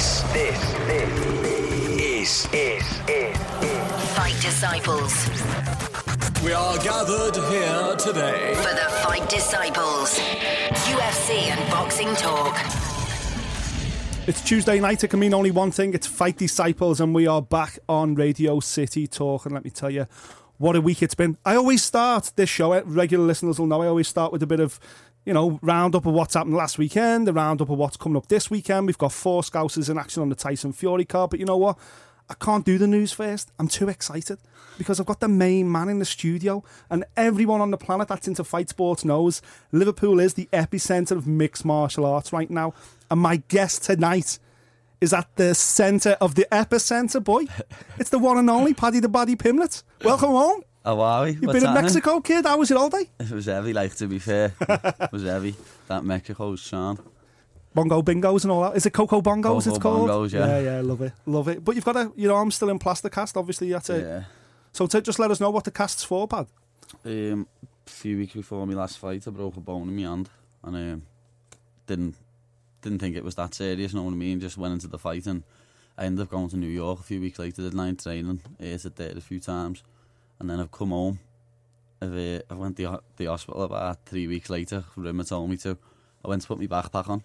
This, this, this is, is, is, is. Fight Disciples. We are gathered here today. For the Fight Disciples. UFC and boxing talk. It's Tuesday night. It can mean only one thing. It's Fight Disciples, and we are back on Radio City Talk. And let me tell you, what a week it's been. I always start this show. eh, Regular listeners will know I always start with a bit of, you know, roundup of what's happened last weekend, the roundup of what's coming up this weekend. We've got four Scousers in action on the Tyson Fury card, but you know what? I can't do the news first. I'm too excited because I've got the main man in the studio, and everyone on the planet that's into fight sports knows Liverpool is the epicenter of mixed martial arts right now. And my guest tonight is at the centre of the epicenter, boy. It's the one and only Paddy the Baddy Pimblett. Welcome home. Are we? You've been in? Mexico, kid. How was it all day? It was heavy, like, to be fair. it was heavy. That Mexico's sound. Bongo bingos and all that. Is it Coco Bongos? it's Coco called. Bongos, yeah. yeah, yeah. Love it, love it. But you've got to, you know, I'm still in plaster cast. Obviously, that's it. Yeah. So to just let us know what the cast's for, Pad. Um, a few weeks before my last fight, I broke a bone in my hand. And um, didn't didn't think it was that serious, know what I mean? Just went into the fight and I ended up going to New York a few weeks later, did nine training, ate it there a few times. And then I've come home. I've, uh, I went to the, hospital about three weeks later. Rimmer told me to. I went to put my backpack on.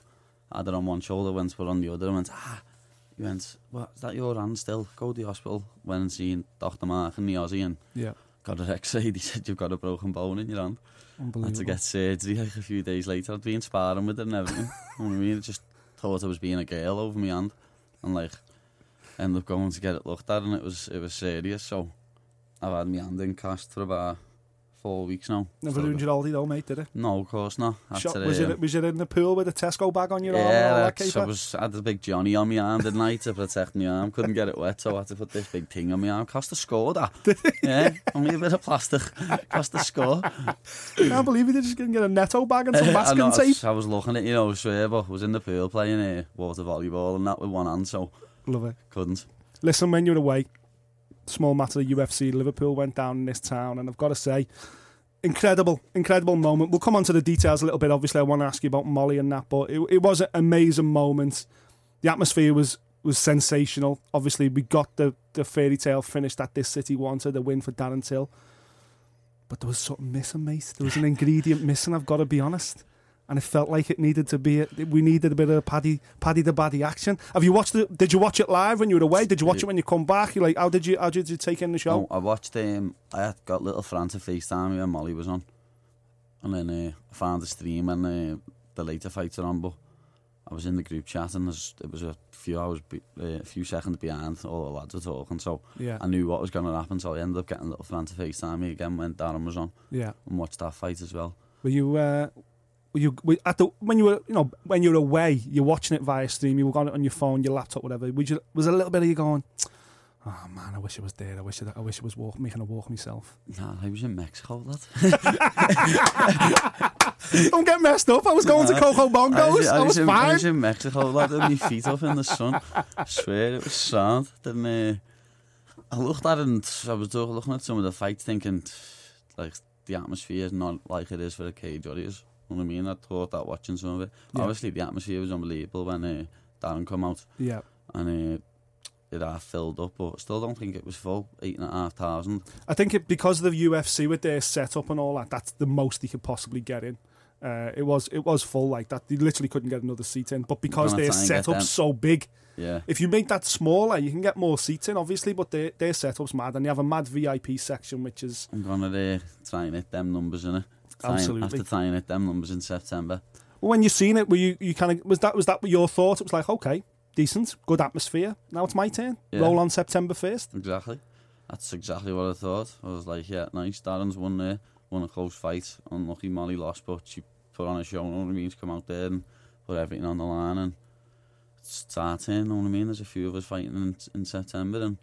I had it on one shoulder, went to put it on the other. I went, ah. He went, what, is that your hand still? Go to the hospital. Went and seen Dr. Mark and the Aussie and Yeah. got an X-ray. He said, you've got a broken bone in your hand. I had to get surgery like a few days later. I'd been sparring with it and everything. you know what I mean? I just thought I was being a girl over my hand. And like, ended up going to get it looked at and it was it was serious. So I've had my hand in cast for about four weeks now. Never So- injured Aldi though, mate, did it? No, of course not. Shot, to, was, um, it was it in the pool with a Tesco bag on your arm yeah, that I was I had the big Johnny on my arm at night to protect my arm. Couldn't get it wet, so I had to put this big thing on my arm. Cost a score that. yeah, only a bit of plastic. Cost a score. I can't believe you just didn't get a netto bag and some I, masking know, tape. I was looking at you know, I swear, but I was in the pool playing uh, water volleyball and that with one hand, so Love it. couldn't. Listen, when you're away, small matter UFC, Liverpool went down in this town, and I've got to say, incredible, incredible moment. We'll come on to the details a little bit. Obviously, I want to ask you about Molly and that, but it, it was an amazing moment. The atmosphere was was sensational. Obviously, we got the, the fairy tale finish that this city wanted, the win for Darren Till. But there was something missing, mate. There was an ingredient missing, I've got to be honest. And it felt like it needed to be. We needed a bit of Paddy, Paddy the Baddy action. Have you watched it? Did you watch it live when you were away? Did you watch it when you come back? You like, how did you? How did you take in the show? No, I watched. Um, I got little Fran to FaceTime me when Molly was on, and then uh, I found the stream and uh, the later fights are on. But I was in the group chat and it was a few hours, be, uh, a few seconds behind. All the lads were talking, so Yeah. I knew what was going to happen. So I ended up getting little Fran to FaceTime me again when Darren was on Yeah. and watched that fight as well. Were you? Uh, you at the when you were you know when you were away? You're watching it via stream. You were on it on your phone, your laptop, whatever. Would you? Was a little bit of you going? Oh man, I wish it was there. I wish it, I wish it was walk, making a walk myself. Nah, I was in Mexico, lad. Don't get messed up. I was going to Coco Bongos. I was, in, I fine. was in Mexico, lad, with my feet up in the sun. I swear, it was sound. Then uh, I looked at it and I was looking at some of the fights thinking, like, the atmosphere is not like it is for the cage warriors. You know what I mean? I thought that watching some of it. Yeah. Obviously, the atmosphere was unbelievable when uh, Darren come out yeah. and uh, it half filled up, but still don't think it was full, eight and a half thousand. I think it, because of the UFC with their setup and all that, that's the most he could possibly get in. Uh, it was it was full like that. They literally couldn't get another seat in. But because their setup's so big, Yeah. if you make that smaller, you can get more seats in, obviously. But their their setup's mad, and they have a mad VIP section, which is I'm gonna uh, try and hit them numbers in it. Absolutely. To try and hit them numbers in September. Well, when you seen it, were you, you kind of was that was that your thought? It was like okay, decent, good atmosphere. Now it's my turn. Yeah. Roll on September first. Exactly. That's exactly what I thought. I was like, yeah, nice. Darren's won there, won a close fight. Unlucky Molly lost, but she put on a show. You know what I mean? She come out there and put everything on the line and start in. You know what I mean? There's a few of us fighting in, in September, and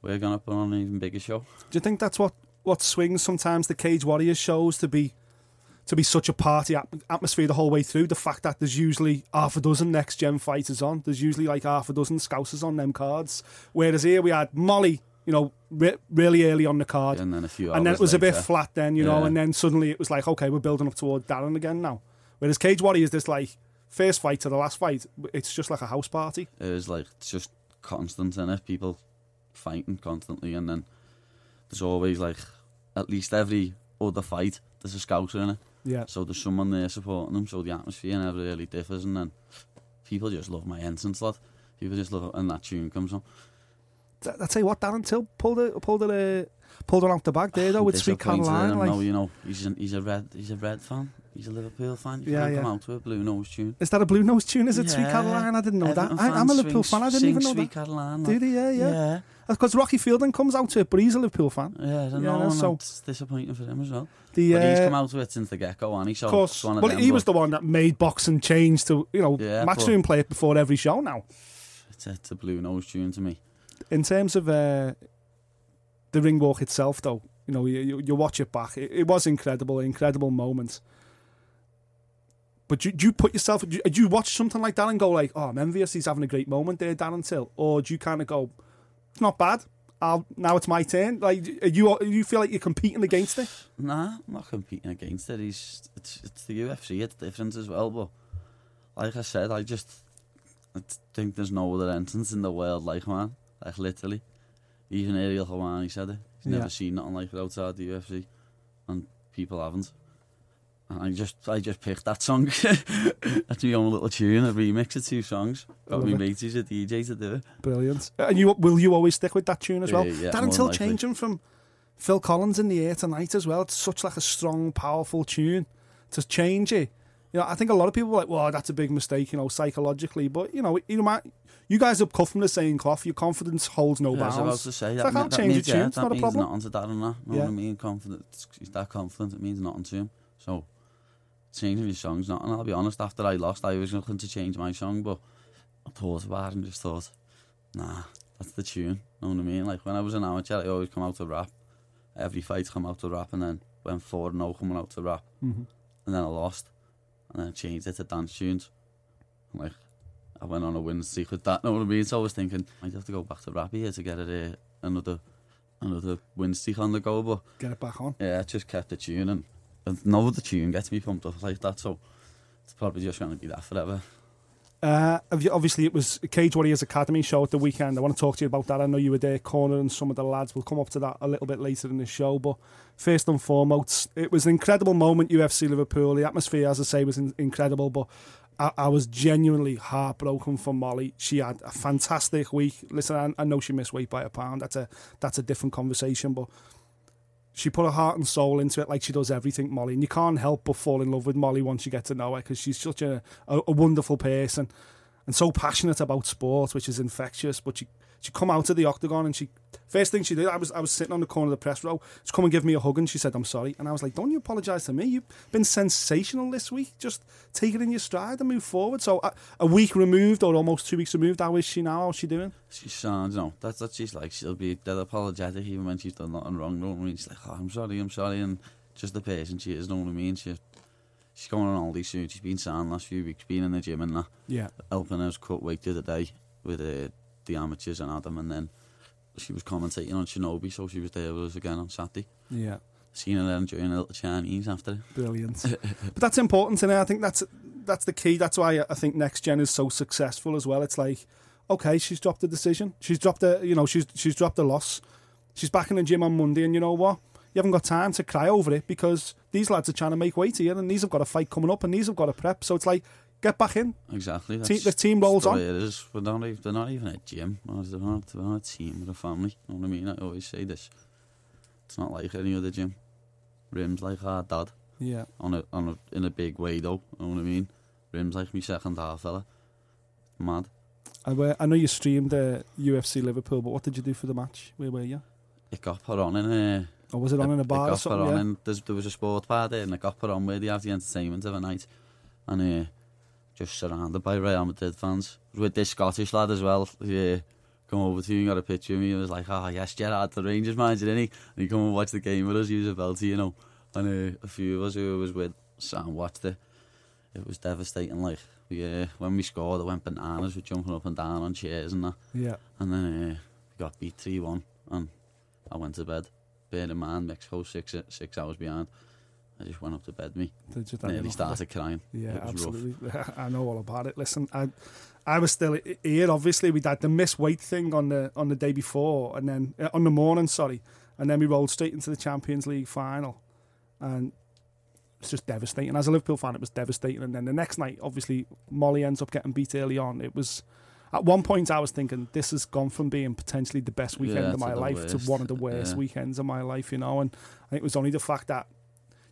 we're gonna put on an even bigger show. Do you think that's what what swings sometimes the Cage Warriors shows to be to be such a party at- atmosphere the whole way through? The fact that there's usually half a dozen next gen fighters on. There's usually like half a dozen scousers on them cards. Whereas here we had Molly, you know, re- really early on the card. And then a few and then it was a bit flat then, you know, Yeah. and then suddenly it was like, okay, we're building up toward Darren again now. Whereas Cage Warrior is this like first fight to the last fight, it's just like a house party. It was like it's just constant in it. People fighting constantly, and then there's always like at least every other fight there's a scouser in it. Yeah. So there's someone there supporting them. So the atmosphere never really differs, and then people just love my entrance, lad. People just love it, and that tune comes on. I tell you what, Darren Till pulled it, pulled uh, pulled it out the bag there though with Sweet Caroline. Like, no, you know, he's a, he's a red, he's a red fan. He's a Liverpool fan. You Yeah, yeah. come out with a blue nose tune. is that a Blue Nose tune? Is it Sweet Yeah. Caroline? I didn't know Everton that. I, I'm a Liverpool fan. I didn't even know Sweet that. Caroline. Do they? Yeah, yeah. Yeah. Because Rocky Fielding comes out to it, but he's a Liverpool fan. Yeah, I don't Yeah, know. so- it's disappointing for him as well. The, but he's uh, come out with it since the get-go, and he so course. one of Well, them, he was the one that made boxing change to, you know, Yeah, Matchroom play it before every show now. It's a, it's a blue nose tune to me. In terms of uh, the ring walk itself, though, you know, you, you, watch it back. It, it was incredible, incredible moment. But do, do you put yourself, do you, do you watch something like that and go like, oh, I'm envious, he's having a great moment there, Darren Till? Or do you kind of go, it's not bad, I'll, now it's my turn? Like, you, you feel like you're competing against it? Nah, I'm not competing against it. He's it's it's the UFC. It's different as well. But like I said, I just I think there's no other entrance in the world like man. Like literally, even Ariel Helwani said it. He's Yeah. never seen nothing like it outside the UFC, and people haven't. And I just I just picked that song. That's my own little tune. a remix of two songs. Got me mate who's a DJ to do it. Brilliant. And you will you always stick with that tune as well? Yeah, yeah, Darren more Till than likely. changing from Phil Collins in the air tonight as well. It's such like a strong, powerful tune to change it. You know, I think a lot of people are like, "Well, that's a big mistake," you know, psychologically. But you know, you might, you guys are cut from the same cloth. Your confidence holds no Yeah, I was bounds. to say that, like, I'll mean- that change means, tune, yeah, it's that not a problem. nothing to that and that. Know Yeah. what I mean? Confident. He's that confident. It means nothing to him. So changing his songs, not. And I'll be honest. After I lost, I was looking to change my song, but I thought about it and just thought, nah, that's the tune. Know what I mean? Like when I was an amateur, I always come out to rap. Every fight come out to rap, and then went four and no coming out to rap, Mhm. and then I lost, and then I changed it to dance tunes. And, like I went on a win streak with that. Know what I mean? So I was thinking I'd have to go back to rap here to get it uh, another another win streak on the go. But Get it back on. yeah, I just kept the tune and, and no other tune gets me pumped up like that. So it's probably just going to be that forever. Uh, obviously, it was Cage Warriors Academy show at the weekend. I want to talk to you about that. I know you were there cornering some of the lads. We'll come up to that a little bit later in the show. But first and foremost, it was an incredible moment, UFC Liverpool. The atmosphere, as I say, was in- incredible. But I, I was genuinely heartbroken for Molly. She had a fantastic week. Listen, I, I know she missed weight by a pound. That's a that's a different conversation. But she put her heart and soul into it like she does everything, Molly. And you can't help but fall in love with Molly once you get to know her because she's such a, a, a wonderful person and so passionate about sport, which is infectious. But she she come out of the octagon and she first thing she did, I was I was sitting on the corner of the press row. She come and give me a hug and she said, "I'm sorry." And I was like, "Don't you apologise to me? You've been sensational this week. Just take it in your stride and move forward." So a, a week removed or almost two weeks removed, how is she now? How's she doing? She sounds, know, that's what she's like. She'll be dead apologetic even when she's done nothing wrong. I mean? She's like, oh, I'm sorry, I'm sorry. And just the person she is, know what I mean? She, she's going on all these soon. She's been signed last few weeks, been in the gym and that. Yeah, helping us cut weight the other day with uh, the amateurs and Adam, and then she was commentating on Shinobi, so she was there with us again on Saturday. yeah. Seen her there enjoying a little Chinese after it. Brilliant. but that's important, and I think that's that's the key. That's why I think next gen is so successful as well. It's like, okay, she's dropped a decision. She's dropped a, you know, she's she's dropped a loss. She's back in the gym on Monday, and you know what? You haven't got time to cry over it because these lads are trying to make weight here, and these have got a fight coming up, and these have got a prep. So it's like, get back in. Exactly. Te- the team rolls that's on. It is. We're not, even, they're not even a gym. They're not, they're not a team. We're a family. You know what I mean? I always say this. It's not like any other gym. Rim's like our dad. Yeah. On a, on a, in a big way, though. You know what I mean? Rim's like my second half fella. Mad. I, uh, I know you streamed uh, UFC Liverpool, but what did you do for the match? Where were you? It got put on in a... Or was it on in a bar it got put on Yeah. there's, there was a sport bar there and it got put on where they have the entertainment of a night and uh, just surrounded by Real Madrid fans with this Scottish lad as well yeah come over to me and got a picture of me and was like oh yes Gerrard the Rangers manager didn't he and he come and watch the game with us he was a belty you know and uh, a few of us who was with sat and watched it it was devastating like we, uh, when we scored it went bananas with jumping up and down on chairs and that Yeah. and then uh, we got beat 3-1 and I went to bed. Bear in mind, Mexico six six hours behind. I just went up to bed. Me just had nearly started crying. Yeah, It was rough. absolutely. I know all about it. Listen, I, I was still here. Obviously, we had the miss weight thing on the on the day before, and then uh, on the morning, sorry, and then we rolled straight into the Champions League final, and it's just devastating. As a Liverpool fan, it was devastating. And then the next night, obviously, Molly ends up getting beat early on. It was. At one point, I was thinking this has gone from being potentially the best weekend Yeah, of my life worst. to one of the worst Yeah. weekends of my life, you know. And I think it was only the fact that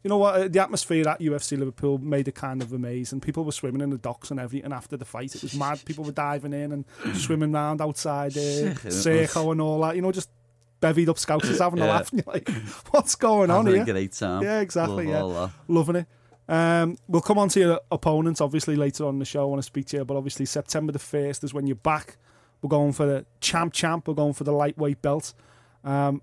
you know what? uh, The atmosphere at UFC Liverpool made it kind of amazing. People were swimming in the docks and everything after the fight. It was mad. People were diving in and swimming around outside uh, Sick, isn't it? Circo and all that. You know, just bevied up scousers having a Yeah. laugh. And you're like, what's going on Having here? a great time. Yeah, exactly, Love yeah. Loving it. Um, we'll come on to your opponents, obviously, later on in the show. I want to speak to you, but obviously, September the 1st is when you're back. We're going for the champ champ. We're going for the lightweight belt. Um,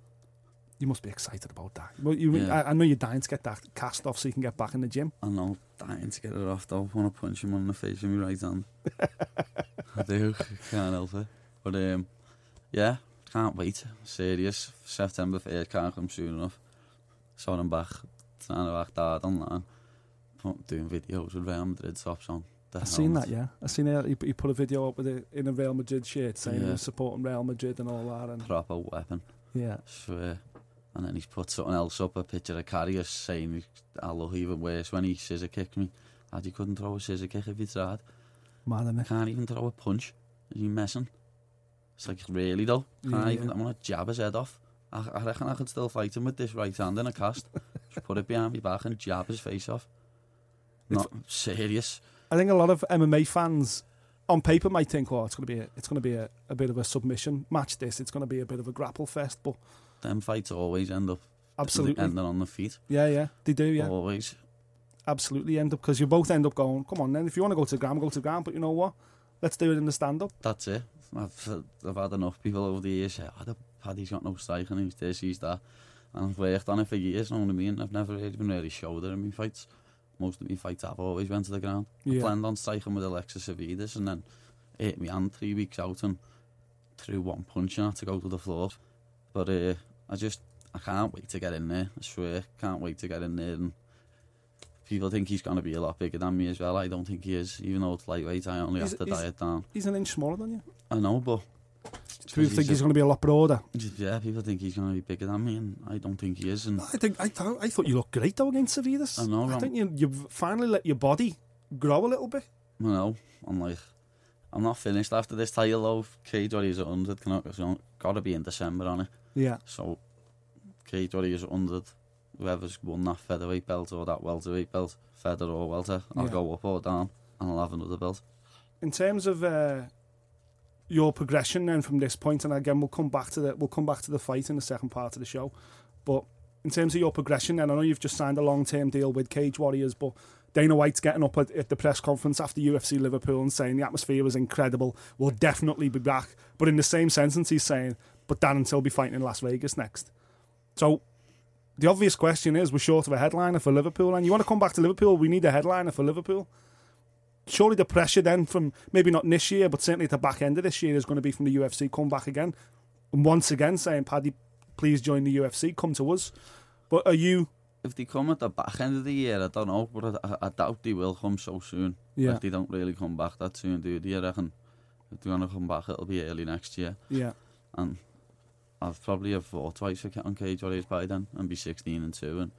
you must be excited about that. Well, you, yeah. I, I know you're dying to get that cast off so you can get back in the gym. I know, dying to get it off though. I want to punch him on the face with my right hand. I do, can't help it. But um, yeah, can't wait. Serious, September 1st, can't come soon enough. So I'm back, trying to back dad online. Doing videos with Real Madrid tops on. I've helmet. seen that, yeah. I've seen it. He, he put a video up with it in a Real Madrid shirt saying yeah. he was supporting Real Madrid and all that. And... Proper weapon. Yeah. Swear. And then he's put something else up, a picture of Carrius saying I look even worse when he scissor kicked me. Lad, you couldn't throw a scissor kick if you tried. mad isn't it? Can't even throw a punch. Are you messing? It's like, really though? Can't Yeah, even, yeah. I'm going to jab his head off. I, I reckon I could still fight him with this right hand in a cast. Just put it behind me back and jab his face off. Not serious. I think a lot of MMA fans on paper might think, "Oh, it's going to be a, it's going to be a, a bit of a submission match. This, it's going to be a bit of a grapple fest." But them fights always end up absolutely ending on the feet. Yeah, yeah, they do. Yeah, always. Absolutely end up because you both end up going. Come on, then if you want to go to the ground, go to the ground. But you know what? Let's do it in the stand up. That's it. I've, uh, I've had enough people over the years say, oh, Paddy's got no strike and he's this, he's that. And I've worked on it for years, know what I mean? I've never really been really showed it in my fights. Most of my fights I've always went to the ground. Yeah. I planned on striking with Alexis Avidas and then hit me hand three weeks out and threw one punch and I had to go to the floor. But uh, I just, I can't wait to get in there. I swear, can't wait to get in there. And people think he's going to be a lot bigger than me as well. I don't think he is. Even though it's lightweight, I only He's- have to diet down. He's an inch smaller than you. I know, but People think he's going to be a lot broader. yeah, people think he's going to be bigger than me, and I don't think he is. And I think I thought I thought you looked great though against Savvidis. I know, I think you you finally let your body grow a little bit. you know, I'm like, I'm not finished after this title though. Cage Warriors at 100, can got to be in December on it. Yeah, So, Cage Warriors at 100, whoever's won that featherweight belt or that welterweight belt, feather or welter, I'll Yeah. go up or down, and I'll have another belt. in terms of uh, your progression then from this point, and again we'll come back to the we'll come back to the fight in the second part of the show. But in terms of your progression, then I know you've just signed a long term deal with Cage Warriors, but Dana White's getting up at, at the press conference after UFC Liverpool and saying the atmosphere was incredible. We'll definitely be back. But in the same sentence, he's saying, "But Dan and be fighting in Las Vegas next." So. The obvious question is, we're short of a headliner for Liverpool, and you want to come back to Liverpool? We need a headliner for Liverpool surely the pressure then from maybe not this year, but certainly at the back end of this year is going to be from the UFC come back again and once again saying, Paddy, please join the UFC, come to us. But are you? If they come at the back end of the year, I don't know, but I, I, doubt they will come so soon. Yeah. Like, they don't really come back that soon, do they? I reckon if they want to come back, it'll be early next year. Yeah, and I've probably have fought twice for on Cage Warriors by then and be 16 and 2 and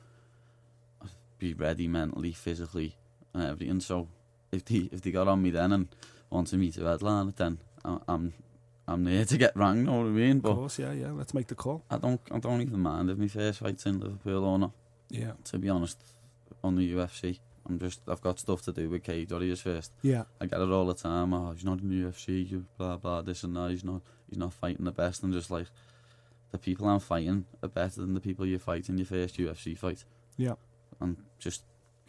be ready mentally, physically and everything. So if they if they got on me then and wanted me to headline it then I- I'm I'm there to get rang, you know what I mean? But of course, yeah, yeah. Let's make the call. I don't I don't even mind if my first fight's in Liverpool or not, Yeah, to be honest, on the UFC. I'm just I've got stuff to do with Cage Warriors first. yeah, I get it all the time. Oh, he's not in the UFC. You blah blah this and that. He's not. He's not fighting the best. And just like the people I'm fighting are better than the people you fight in your first UFC fight. yeah. And just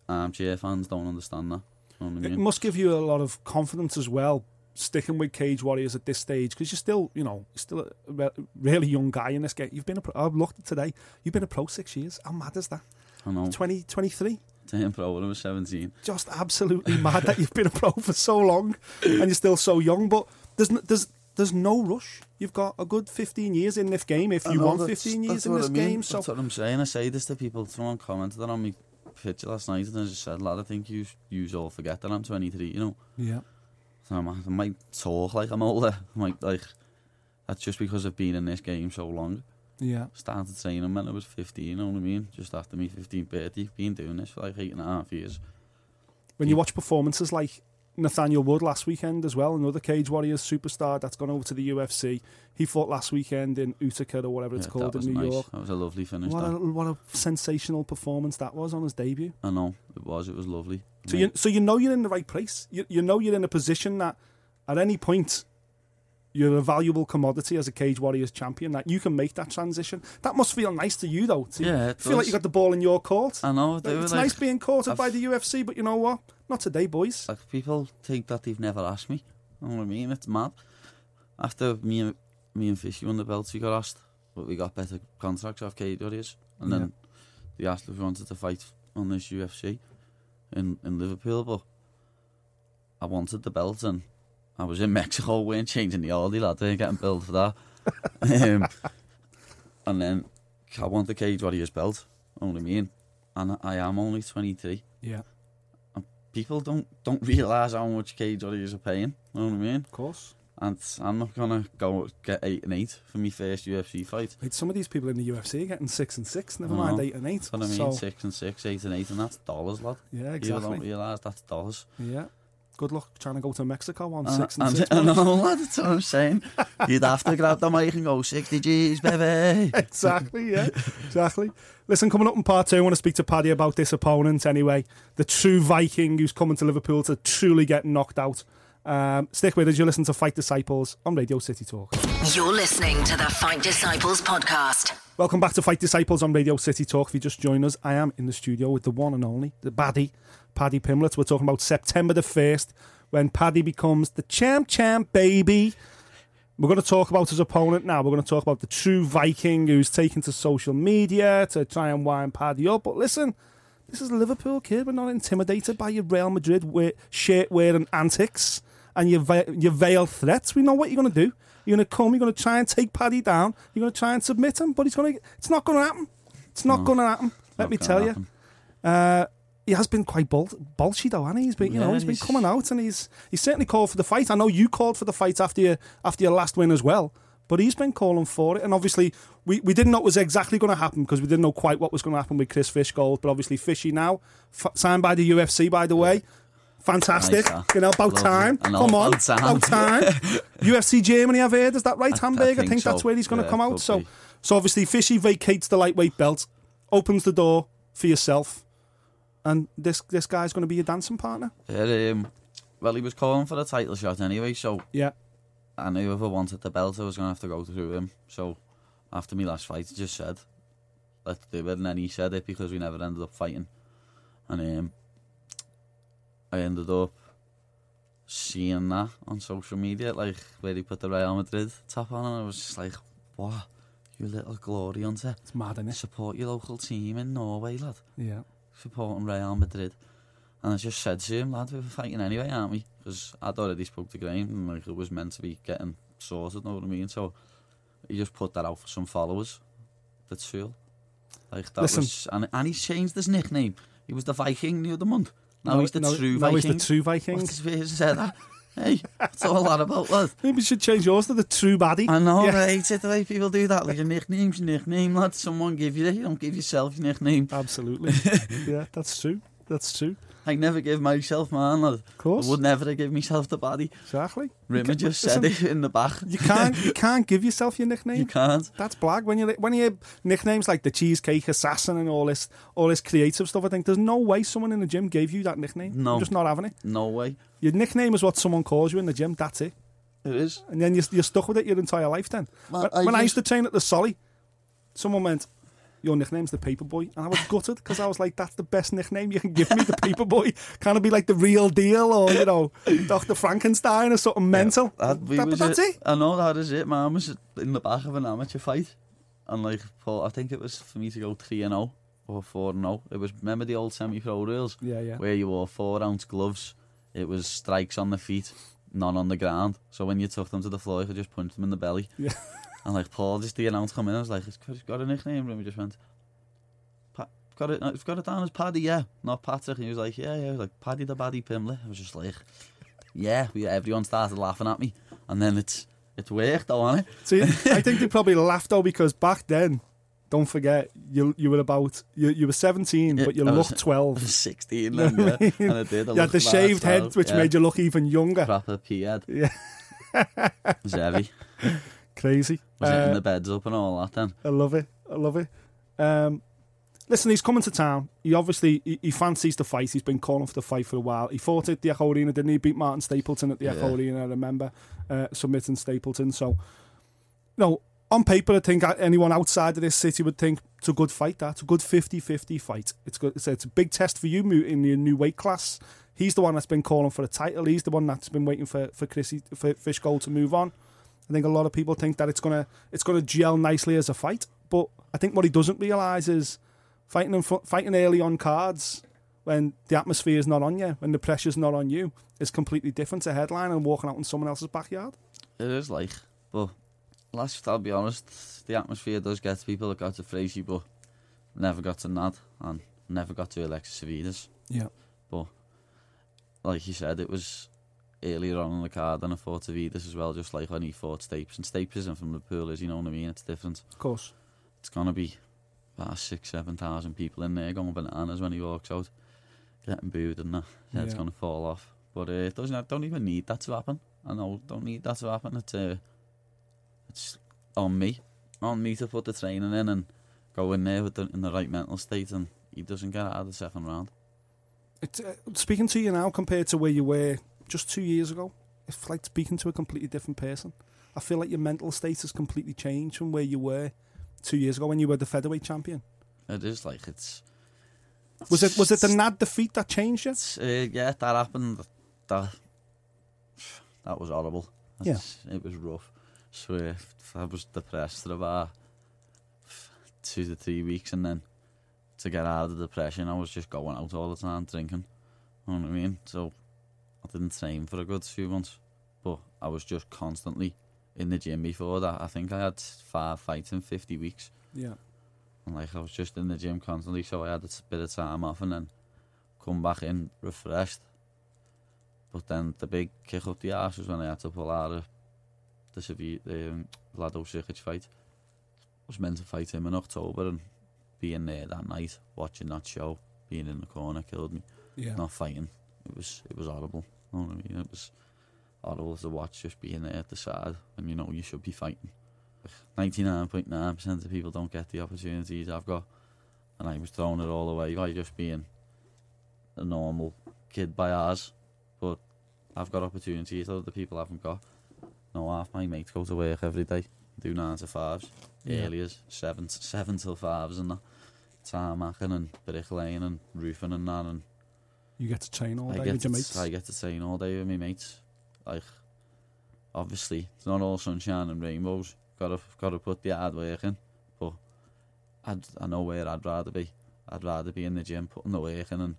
armchair fans don't understand that. You know I It must give you a lot of confidence as well, sticking with Cage Warriors at this stage, because you're still, you know, still a re- really young guy in this game. You've been a pro, I've looked today, you've been a pro six years. How mad is that? I know. 20, 23? Turning pro when I was 17. just absolutely mad that you've been a pro for so long and you're still so young. But there's there's there's no rush. You've got a good 15 years in this game if you want 15 years in this I mean. game. So That's what I'm saying. I say this to people. Someone commented on my picture last night and I just said, lad, I think you you all forget that I'm 23, you know. Yeah. So I might, I might talk like I'm older. I might like that's just because I've been in this game so long. Yeah. Started training when I was 15, you know what I mean? Just after me 15, 30. been doing this for like eight and a half years. When you watch performances like Nathaniel Wood last weekend as well, another Cage Warriors superstar that's gone over to the UFC. He fought last weekend in Utica or whatever it's Yeah, called in New nice. York. That was a lovely finish. What a, what a sensational performance that was on his debut. I know it was. It was lovely. So Yeah. you so you know you're in the right place. You you know you're in a position that at any point you're a valuable commodity as a Cage Warriors champion. That you can make that transition. That must feel nice to you though. To Yeah, feel like you got the ball in your court. I know. It's like, nice being courted by I've- the UFC, but you know what? Not today, boys. like people think that they've never asked me. You know what I mean? It's mad. After me and me and Fishy won the belts, we got asked, but we got better contracts off Cage Warriors, and then they asked if we wanted to fight on this UFC in in Liverpool, but I wanted the belt, and I was in Mexico, weren't changing the Aldi lad, weren't getting billed for that. um, and then I want the Cage Warriors belt. What I mean? And I am only twenty three Yeah, people don't don't realise how much Cage Warriors are paying. You know what I mean? of course. And I'm not gonna go get eight and eight for my first UFC fight. Like some of these people in the UFC are getting six and six. Never mind eight and eight. That's what I mean, So, six and six, eight and eight, and that's dollars, lad. yeah, exactly. You don't realise that's dollars. Yeah. Good luck trying to go to Mexico on Uh, six and and- six. I boys. know, lad, that's what I'm saying. You'd have to grab the mic and go 60 G's, baby. exactly, yeah, exactly. Listen, coming up in part two, I want to speak to Paddy about this opponent anyway. The true Viking who's coming to Liverpool to truly get knocked out. Um, stick with us, you listen to Fight Disciples on Radio City Talk. You're listening to the Fight Disciples podcast. Welcome back to Fight Disciples on Radio City Talk. If you just join us, I am in the studio with the one and only, the baddie, Paddy Pimblett. We're talking about September the 1st when Paddy becomes the champ, champ, baby. We're going to talk about his opponent now. We're going to talk about the true Viking who's taken to social media to try and wind Paddy up. But listen, this is a Liverpool kid. We're not intimidated by your Real Madrid we- shirt wearing antics and your, your veiled threats. We know what you're going to do. You're going to come, you're going to try and take Paddy down, you're going to try and submit him, but he's going to, it's not going to happen. It's not going to happen. Let me tell you. Uh, he has been quite bol- bolshy though, hasn't he? He's been, you know, Yeah, he's been he's- coming out and he's he's certainly called for the fight. I know you called for the fight after your after your last win as well, but he's been calling for it. And obviously, we, we didn't know it was exactly going to happen because we didn't know quite what was going to happen with Chris Fishgold. But obviously, Fishy now f- signed by the UFC, by the way. Fantastic, Nice, you know, about Lovely. time. Know, Come on, about time. about time. UFC Germany, I've heard. Is that right, I- I Hamburg? I think, think that's where he's going to Yeah, come out. So, be. so obviously, Fishy vacates the lightweight belt, opens the door for yourself, and this this guy's going to be your dancing partner. Yeah, um, well, he was calling for a title shot anyway, so yeah. And whoever wanted the belt, I was going to have to go through him. So after my last fight, I just said, "Let's do it," and then he said it because we never ended up fighting. And um, I ended up seeing that on social media, like where he put the Real Madrid top on, and I was just like, "What, you little glory hunter? It's mad, isn't it? Support your local team in Norway, lad." Yeah supporting Real Madrid. And I just said to him, lad, we're fighting anyway, aren't we? Because I'd already spoke to Graham and like, it was meant to be getting sorted, know what I mean? So he just put that out for some followers, the tool. Like that Listen, was, and, and he's changed his nickname. He was the Viking the other month. Now no, he's the no, true Viking. Now he's the true Viking. What's his, his, that? Hey, that's all that about, lad? Maybe you should change yours to the true baddie. I know, Yeah. right? It's the way people do that. Like your nickname's your nickname, lad. Someone give you it. You don't give yourself your nickname. Absolutely. yeah, that's true. That's true. I never give myself lad. Of course. I would never give myself the body. Exactly. Rimmer just said it in the back. You can't. You can't give yourself your nickname. You can't. That's black. When you when you hear nicknames like the cheesecake assassin and all this all this creative stuff, I think there's no way someone in the gym gave you that nickname. No. You're just not having it. No way. Your nickname is what someone calls you in the gym. That's it. It is. And then you're, you're stuck with it your entire life. Then Well, when, I when I used to train at the Solly, someone went. Your nickname's the Paperboy, and I was gutted because I was like, "That's the best nickname you can give me, the Paperboy. Can it be like the real deal, or you know, Doctor Frankenstein or something mental?" That, we That- but that's it. I know that is it. Man I was in the back of an amateur fight, and like Paul, I think it was for me to go three and zero or four and zero. It was remember the old semi-pro rules Yeah, yeah. where you wore four ounce gloves. It was strikes on the feet, none on the ground. So when you took them to the floor, you could just punch them in the belly. Yeah. And like Paul, just the announce come in, I was like, "He's got- a nickname," and we just went. Got it, I've got it down as Paddy, yeah. Not Patrick. And he was like, yeah, yeah. He was like, Paddy the Baddy Pimley. I was just like, yeah. We, everyone started laughing at me. And then it's it's worked, though, hasn't it? See, I think they probably laughed though because back then, don't forget, you you were about you, you were seventeen, Yeah, but you I was- looked I twelve. was 16 then, yeah. And I did. I You had the shaved head, which yeah. made you look even younger. Proper pea-head. Yeah, It was heavy. Crazy. Was Uh, hitting the beds up and all that then. I love it. I love it. Um, listen, he's coming to town. He obviously he, he fancies the fight. He's been calling for the fight for a while. He fought at the Echo Arena, didn't he? Beat Martin Stapleton at the Echo Arena. I remember uh, submitting Stapleton. So, you no, on paper, I think anyone outside of this city would think it's a good fight. That's a good 50-50 fight. It's good. It's a, it's a big test for you in your new weight class. He's the one that's been calling for a title. He's the one that's been waiting for for Chrissy for Fishgold to move on. I think a lot of people think that it's gonna it's gonna gel nicely as a fight, but I think what he doesn't realise is fighting in front, fighting early on cards when the atmosphere is not on you, when the pressure's not on you, is completely different to headline and walking out in someone else's backyard. It is like, but last, I'll be honest, the atmosphere does get to people that got to Frazy, but never got to Nad and never got to Alexis Savvidis. Yeah, but Like you said, it was earlier on in the card and I fought Savvidis as well, just like when he fought Stapes. And Stapes isn't from the pool, is you know what I mean? It's different. of course. It's gonna be about six, seven thousand people in there going with bananas when he walks out, getting booed and that. Yeah, it's gonna fall off. But uh, it doesn't. I don't even need that to happen. I know, don't need that to happen. It's uh, it's on me, on me to put the training in and go in there with the, in the right mental state, and he doesn't get out of the second round. It's, uh, speaking to you now compared to where you were just two years ago, it's like speaking to a completely different person. I feel like your mental state has completely changed from where you were two years ago when you were the featherweight champion. It is like it's. Was it was it the NAD defeat that changed you? Uh, yeah, that happened. That that was horrible. Yeah. It was rough. Swear, I was depressed for about two to three weeks, and then to get out of the depression, I was just going out all the time drinking. You know what I mean? So I didn't train for a good few months, but I was just constantly in the gym before that. I think I had five fights in 50 weeks. Yeah. And like I was just in the gym constantly, so I had a bit of time off and then come back in refreshed. But then the big kick up the arse was when I had to pull out of the severe, the um, Vlado Sikic fight. I was meant to fight him in October and being there that night, watching that show, being in the corner killed me. Yeah. Not fighting. It was it was horrible. You know what I mean? It was horrible to watch just being there at the side when you know you should be fighting. 99.9% of people don't get the opportunities I've got. And I was throwing it all away by just being a normal kid by ours. But I've got opportunities that other people haven't got. No, half my mates go to work every day, do nine to fives, Yeah. early as seven, seven till fives and that. Tarmacking and bricklaying and roofing and that. And You get to train all I day get with your to, mates. I get to train all day with my mates. Like, obviously, it's not all sunshine and rainbows. Got to got to put the hard work in. But I'd, I know where I'd rather be. I'd rather be in the gym putting the work in and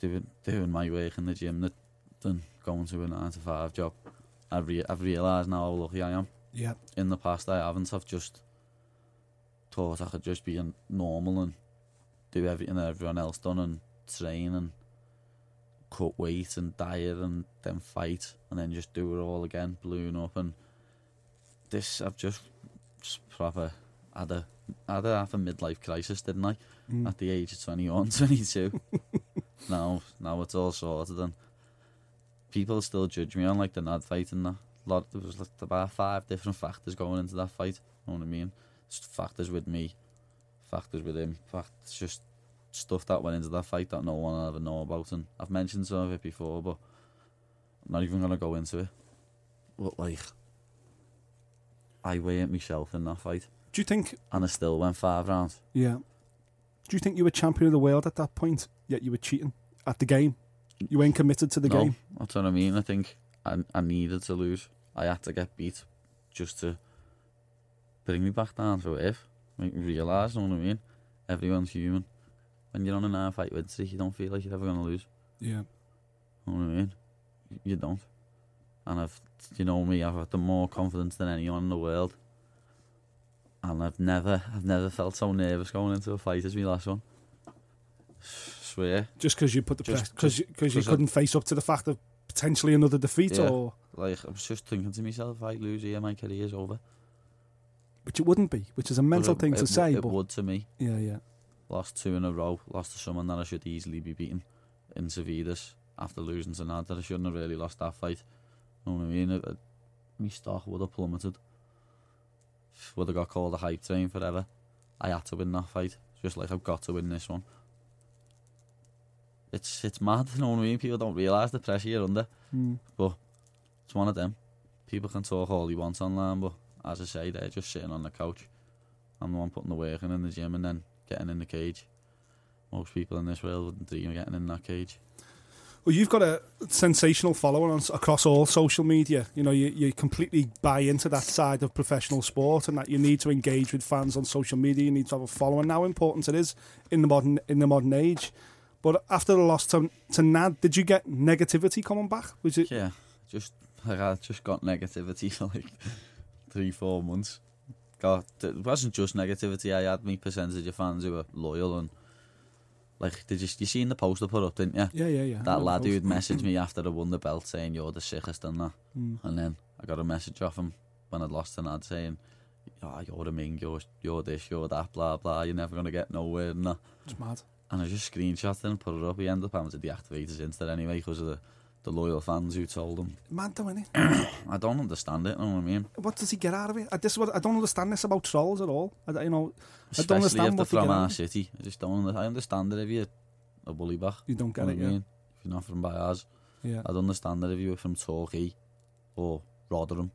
doing doing my work in the gym than, than going to a nine to five job. I've re- I've realised now how lucky I am. yeah. In the past, I haven't. I've just thought I could just be normal and do everything that everyone else done and train and cut weight and diet and then fight and then just do it all again, balloon up and this I've just, just proper had a had a half a midlife crisis, didn't I? Mm. At the age of 21, 22. now now it's all sorted and people still judge me on like the NAD fight and that. Lot there was like about five different factors going into that fight. You know what I mean? Just factors with me, factors with him, factors just stuff that went into that fight that no one will ever know about. And I've mentioned some of it before, but I'm not even gonna go into it. But like, I weighed myself in that fight, Do you think? and I still went five rounds. Yeah. Do you think you were champion of the world at that point? Yet you were cheating at the game. You weren't committed to the no, game. that's what I mean. I think I I needed to lose. I had to get beat just to bring me back down to earth. Make me realise, you know what I mean? Everyone's human. When you're on a nine fight win streak, you don't feel like you're ever gonna lose. Yeah. You know what I mean? You don't. And I've, you know me, I've got the more confidence than anyone in the world. And I've never, I've never felt so nervous going into a fight as my last one. Swear. Just because you put the Just- because just- because you 'cause I- couldn't face up to the fact of potentially another defeat, Yeah. or Like, I was just thinking to myself, if I lose here, my career's over. which it wouldn't be, which is a mental it- thing it to w- say. It but would to me. yeah, yeah, Lost two in a row. Lost to someone that I should easily be beaten in Savvidis after losing to Nad that I shouldn't have really lost that fight. You know what I mean? It, it, my stock would have plummeted. Would have got called a hype train forever. I had to win that fight. Just like I've got to win this one. It's it's mad, you know what I mean? People don't realise the pressure you're under. Mm. It's one of them. People can talk all they want online, but as I say, they're just sitting on the couch. I'm the one putting the work in in the gym and then getting in the cage. Most people in this world wouldn't dream of getting in that cage. Well, you've got a sensational following on, across all social media. You know, you, you completely buy into that side of professional sport, and that you need to engage with fans on social media. You need to have a following. How important it is in the modern in the modern age. But after the loss to, to Nad, did you get negativity coming back? Was it? Yeah, just like I just got negativity for like three, four months. Got it wasn't just negativity. I had me percentage of fans who were loyal and like did you you seen the post I put up, didn't you? Yeah, yeah, yeah. That lad who'd messaged me after I won the belt saying you're the sickest and that. Mm. And then I got a message off him when I'd lost an ad saying, oh, you're a ming, you're, you're this, you're that, blah, blah, you're never going to get nowhere and that. It's mad. And I just screenshot it and put it up. He ended up having to deactivate his Insta anyway because of the, the loyal fans who told him. Mad though, innit? I don't understand it, you know what I mean? what does he get out of it? I, this I don't understand this about trolls at all. I, you know, I don't understand if they're what they from our city. I just don't I understand it if you're a bully Bak. You don't You get know it, I yeah. mean? If you're not from ours. Yeah, I'd understand it if you were from Torquay or Rotherham.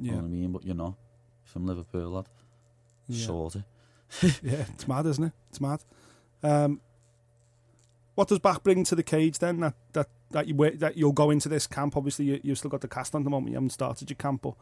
You know what I mean? But you're not. From Liverpool, lad. yeah. Sort it. yeah. It's mad, isn't it? It's mad. Um, what does back bring to the cage then? That that that you that you'll go into this camp. Obviously, you, you've still got the cast on the moment. You haven't started your camp, but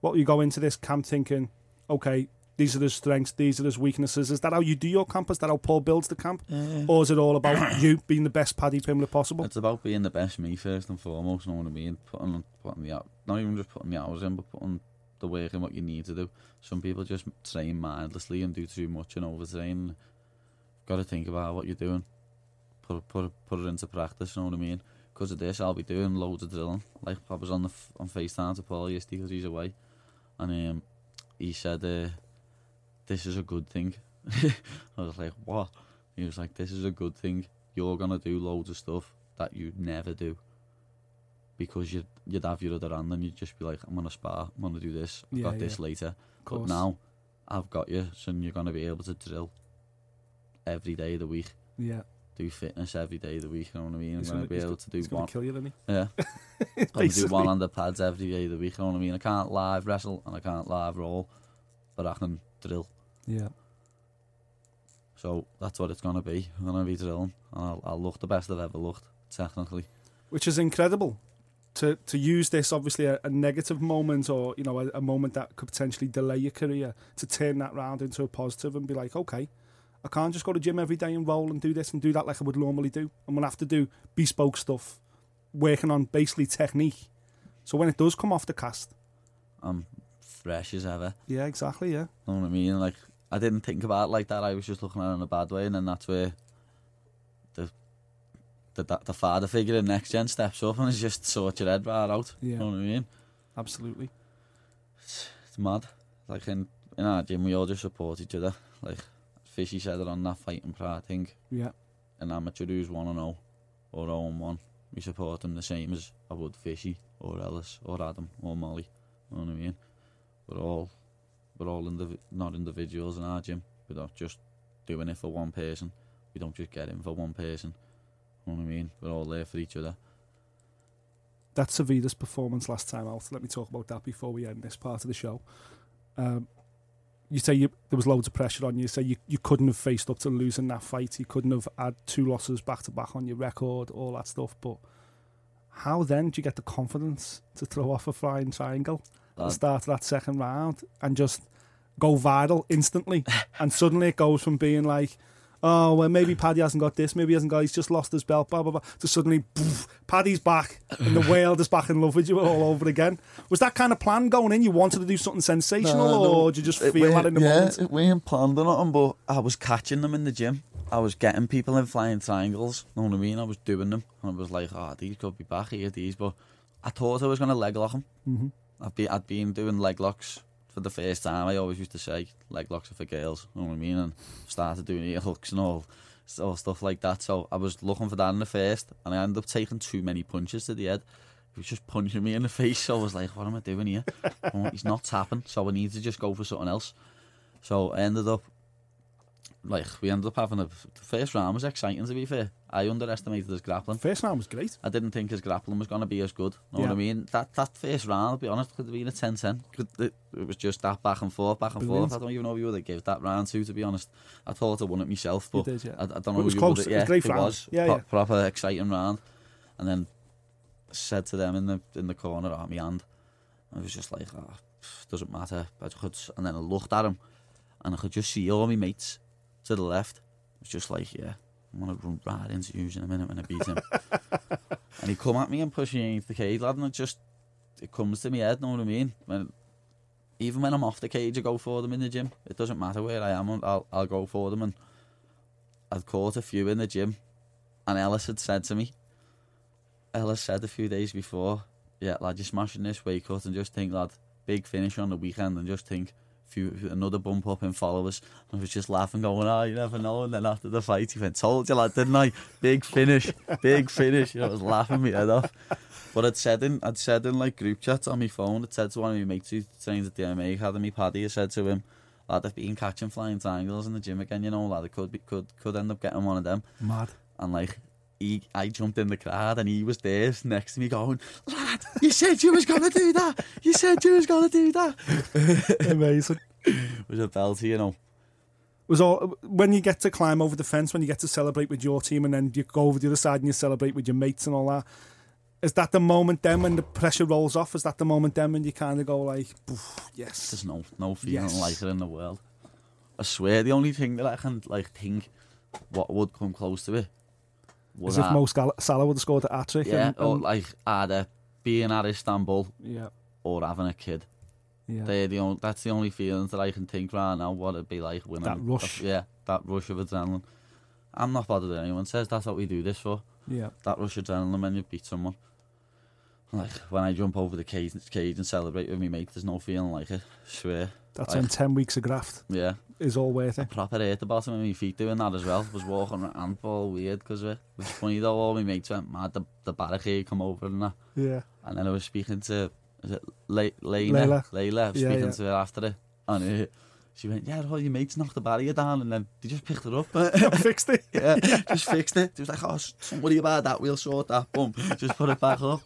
what you go into this camp thinking, okay, these are the strengths, these are the weaknesses. Is that how you do your camp? Is that how Paul builds the camp, or is it all about you being the best Paddy Pimblett possible? It's about being the best me first and foremost. You know what I mean? Putting putting the not even just putting the hours in, but putting the work in what you need to do. Some people just train mindlessly and do too much and overtrain. Got to think about what you're doing. Put put put it into practice. You know what I mean? Because of this, I'll be doing loads of drilling. Like I was on the f- on Facetime to Paul yesterday because he's away, and um, he said, uh, "This is a good thing." I was like, "What?" He was like, "This is a good thing. You're gonna do loads of stuff that you'd never do." Because you'd, you'd have your other hand and you'd just be like, I'm gonna spar, I'm gonna do this, I've Yeah, got this yeah. later. But now I've got you, so you're gonna be able to drill every day of the week, Yeah, do fitness every day of the week. You know what I mean? I'm He's gonna, gonna- be able to do one. kill you, isn't he? Yeah, gonna do one on the pads every day of the week. You know what I mean? I can't live wrestle and I can't live roll, but I can drill. Yeah, So that's what it's gonna be. I'm gonna be drilling, and I'll, I'll look the best I've ever looked, technically. which is incredible. To to use this obviously a, a negative moment or you know a, a moment that could potentially delay your career to turn that round into a positive and be like, okay, I can't just go to gym every day and roll and do this and do that like I would normally do. I'm gonna have to do bespoke stuff, working on basically technique. So when it does come off the cast, I'm fresh as ever. yeah, exactly, yeah, You know what I mean? Like I didn't think about it like that. I was just looking at it in a bad way, and then that's where the the the, the father figure in next gen steps up and it's just sort your head right out. Yeah. You know what I mean? absolutely. It's, it's mad. Like in in our gym, we all just support each other. Like Fishy said it on that fighting pride thing. Yeah, An amateur who's one and zero or zero and one, we support them the same as I would Fishy or Ellis or Adam or Molly. You know what I mean? We're all we're all indiv- not individuals in our gym. We're not just doing it for one person. We don't just get in for one person. You know what I mean? We're all there for each other. that's Savida's performance last time out. Let me talk about that before we end this part of the show. Um, you say you, there was loads of pressure on you. You say you, you couldn't have faced up to losing that fight. You couldn't have had two losses back to back on your record, all that stuff. But how then do you get the confidence to throw off a flying triangle at the uh, start of that second round and just go viral instantly? and suddenly it goes from being like, oh, well, maybe Paddy hasn't got this, maybe he hasn't got, he's just lost his belt, blah, blah, blah. So suddenly, poof, Paddy's back, and the world is back in love with you all over again. Was that kind of plan going in? You wanted to do something sensational, No, no, or did you just feel that in the yeah, moment? it weren't planned or nothing, but I was catching them in the gym. I was getting people in flying triangles, know what I mean? I was doing them, and I was like, oh, these could be back here, these, but I thought I was going to leg lock them. Mm-hmm. I'd, be, I'd been doing leg locks for the first time. I always used to say leg locks are for girls, You know what I mean? And started doing ear hooks and all, all stuff like that. So I was looking for that in the first, and I ended up taking too many punches to the head. He was just punching me in the face, so I was like, what am I doing here? He's not tapping, so I need to just go for something else. So I ended up, like we ended up having a the first round was exciting to be fair. I underestimated his grappling. First round was great. I didn't think his grappling was going to be as good. Know yeah. what I mean? That that first round, I'll be honest, could have been a 10-10. It was just that back and forth, back and Brilliant. forth. I don't even know who they gave that round to. To be honest, I thought I won it myself, but did, yeah. I, I, don't know. But it was close. It. Yeah, it was great it round. Was. Yeah, Pro yeah. Proper exciting round. And then said to them in the in the corner, oh, my hand. I was just like, oh, doesn't matter. But I could, and then I looked at him, and I could just see all my mates to the left. It was just like, yeah, I'm gonna run right into you in a minute when I beat him. and he come at me and push me into the cage, lad, and it just it comes to my head. Know what I mean? When even when I'm off the cage, I go for them in the gym. It doesn't matter where I am, I'll I'll go for them. And I'd caught a few in the gym, and Ellis had said to me, Ellis said a few days before, yeah, lad, you're smashing this weight cut, and just think, lad, big finish on the weekend, and just think. Few, another bump up in followers. And I was just laughing, going, "Oh, you never know." And then after the fight, he went, "Told you, lad, didn't I? Big finish, big finish." I was laughing my head off. But I'd said in, I'd said in like group chats on my phone, I'd said to one of my mates who trains at the MMA Academy, Paddy, I said to him, lad, I've been catching flying triangles in the gym again, you know, lad, I could be, could could end up getting one of them. Mad. And like, he, I jumped in the crowd and he was there next to me going, lad, you said you was gonna do that. You said you was gonna do that. Amazing. It was a belter, you know. was all when you get to climb over the fence, when you get to celebrate with your team, and then you go over the other side and you celebrate with your mates and all that. Is that the moment then when the pressure rolls off? Is that the moment then when you kind of go like, yes, There's no no feeling Yes. like it in the world. I swear, the only thing that I can like think what would come close to it was as if that- Mo Sal- Salah would have scored a hat trick. yeah, and, or and- like either being at Istanbul yeah, or having a kid. yeah. They're the only, that's the only feelings that I can think right now. What it'd be like when That rush. Yeah, that rush of adrenaline. I'm not bothered if anyone says that's what we do this for. yeah. That rush of adrenaline when you beat someone. Like when I jump over the cage, cage and celebrate with me mate, there's no feeling like it. swear. That's Like, when ten weeks of graft Yeah, is all worth it. proper hurt the bottom of my feet doing that as well. Was walking around all weird because it. It was funny though. All my mates went mad. The, the barricade come over and that. Yeah, And then I was speaking to is it Le-? Layla. Layla. I was Yeah, speaking yeah. to her after it. And uh, she went, yeah, all your mates knocked the barrier down and then they just picked it up. fixed it. yeah, just fixed it. She was like, oh, s- don't worry about that. We'll sort that. Boom. Just put it back up.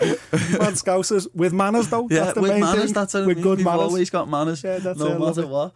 Man scousers with manners though. Yeah, that's the with main manners, thing. that's what I with mean. good We've manners. always got manners. Yeah, that's no it, I love matter it. what.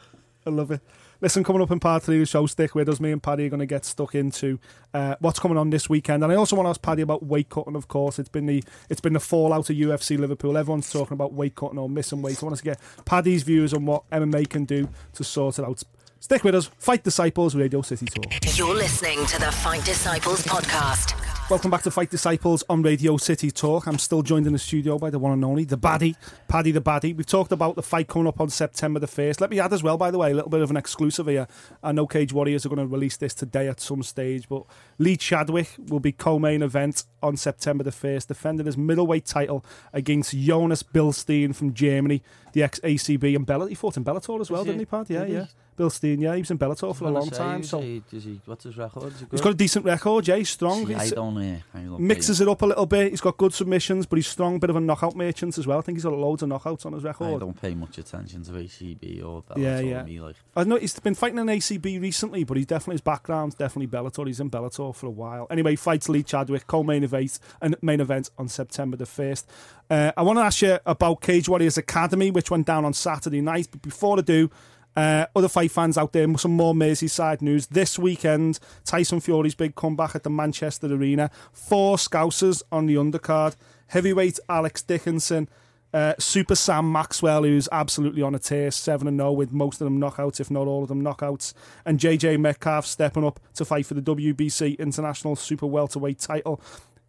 I love it. Listen, coming up in part three of the show, stick with us. Me and Paddy are going to get stuck into uh, what's coming on this weekend, and I also want to ask Paddy about weight cutting. Of course, it's been the it's been the fallout of UFC Liverpool. Everyone's talking about weight cutting or missing weight. So I want us to get Paddy's views on what MMA can do to sort it out. Stick with us. Fight Disciples Radio City Talk. You're listening to the Fight Disciples podcast. Welcome back to Fight Disciples on Radio City Talk. I'm still joined in the studio by the one and only, the baddie, Paddy the baddie. We've talked about the fight coming up on September the 1st. Let me add as well, by the way, a little bit of an exclusive here. I know Cage Warriors are going to release this today at some stage, but Lee Chadwick will be co-main event on September the 1st, defending his middleweight title against Jonas Bilstein from Germany, the ex-ACB and Bellator. He fought in Bellator as well, didn't he, Pad? Yeah, Did yeah. Bilstein, yeah. He was in Bellator for a long time. So he, is he, what's his record? He He's good? got a decent record, yeah. He's strong. See, I don't know. I mixes it up a little bit. He's got good submissions, but he's strong. Bit of a knockout merchant as well. I think he's got loads of knockouts on his record. I don't pay much attention to ACB or Bellator Yeah, yeah. me. Like, I know he's been fighting in ACB recently, but he's definitely his background's definitely Bellator. He's in Bellator for a while. Anyway, he fights Lee Chadwick, co-main event and main event on September the first. Uh, I want to ask you about Cage Warriors Academy, which went down on Saturday night. But before I do. Uh, other fight fans out there, some more Merseyside news. This weekend, Tyson Fury's big comeback at the Manchester Arena. Four Scousers on the undercard. Heavyweight Alex Dickinson Uh, Super Sam Maxwell, who's absolutely on a tear, 7 and 0 with most of them knockouts, if not all of them knockouts. And JJ Metcalf stepping up to fight for the WBC International Super Welterweight title.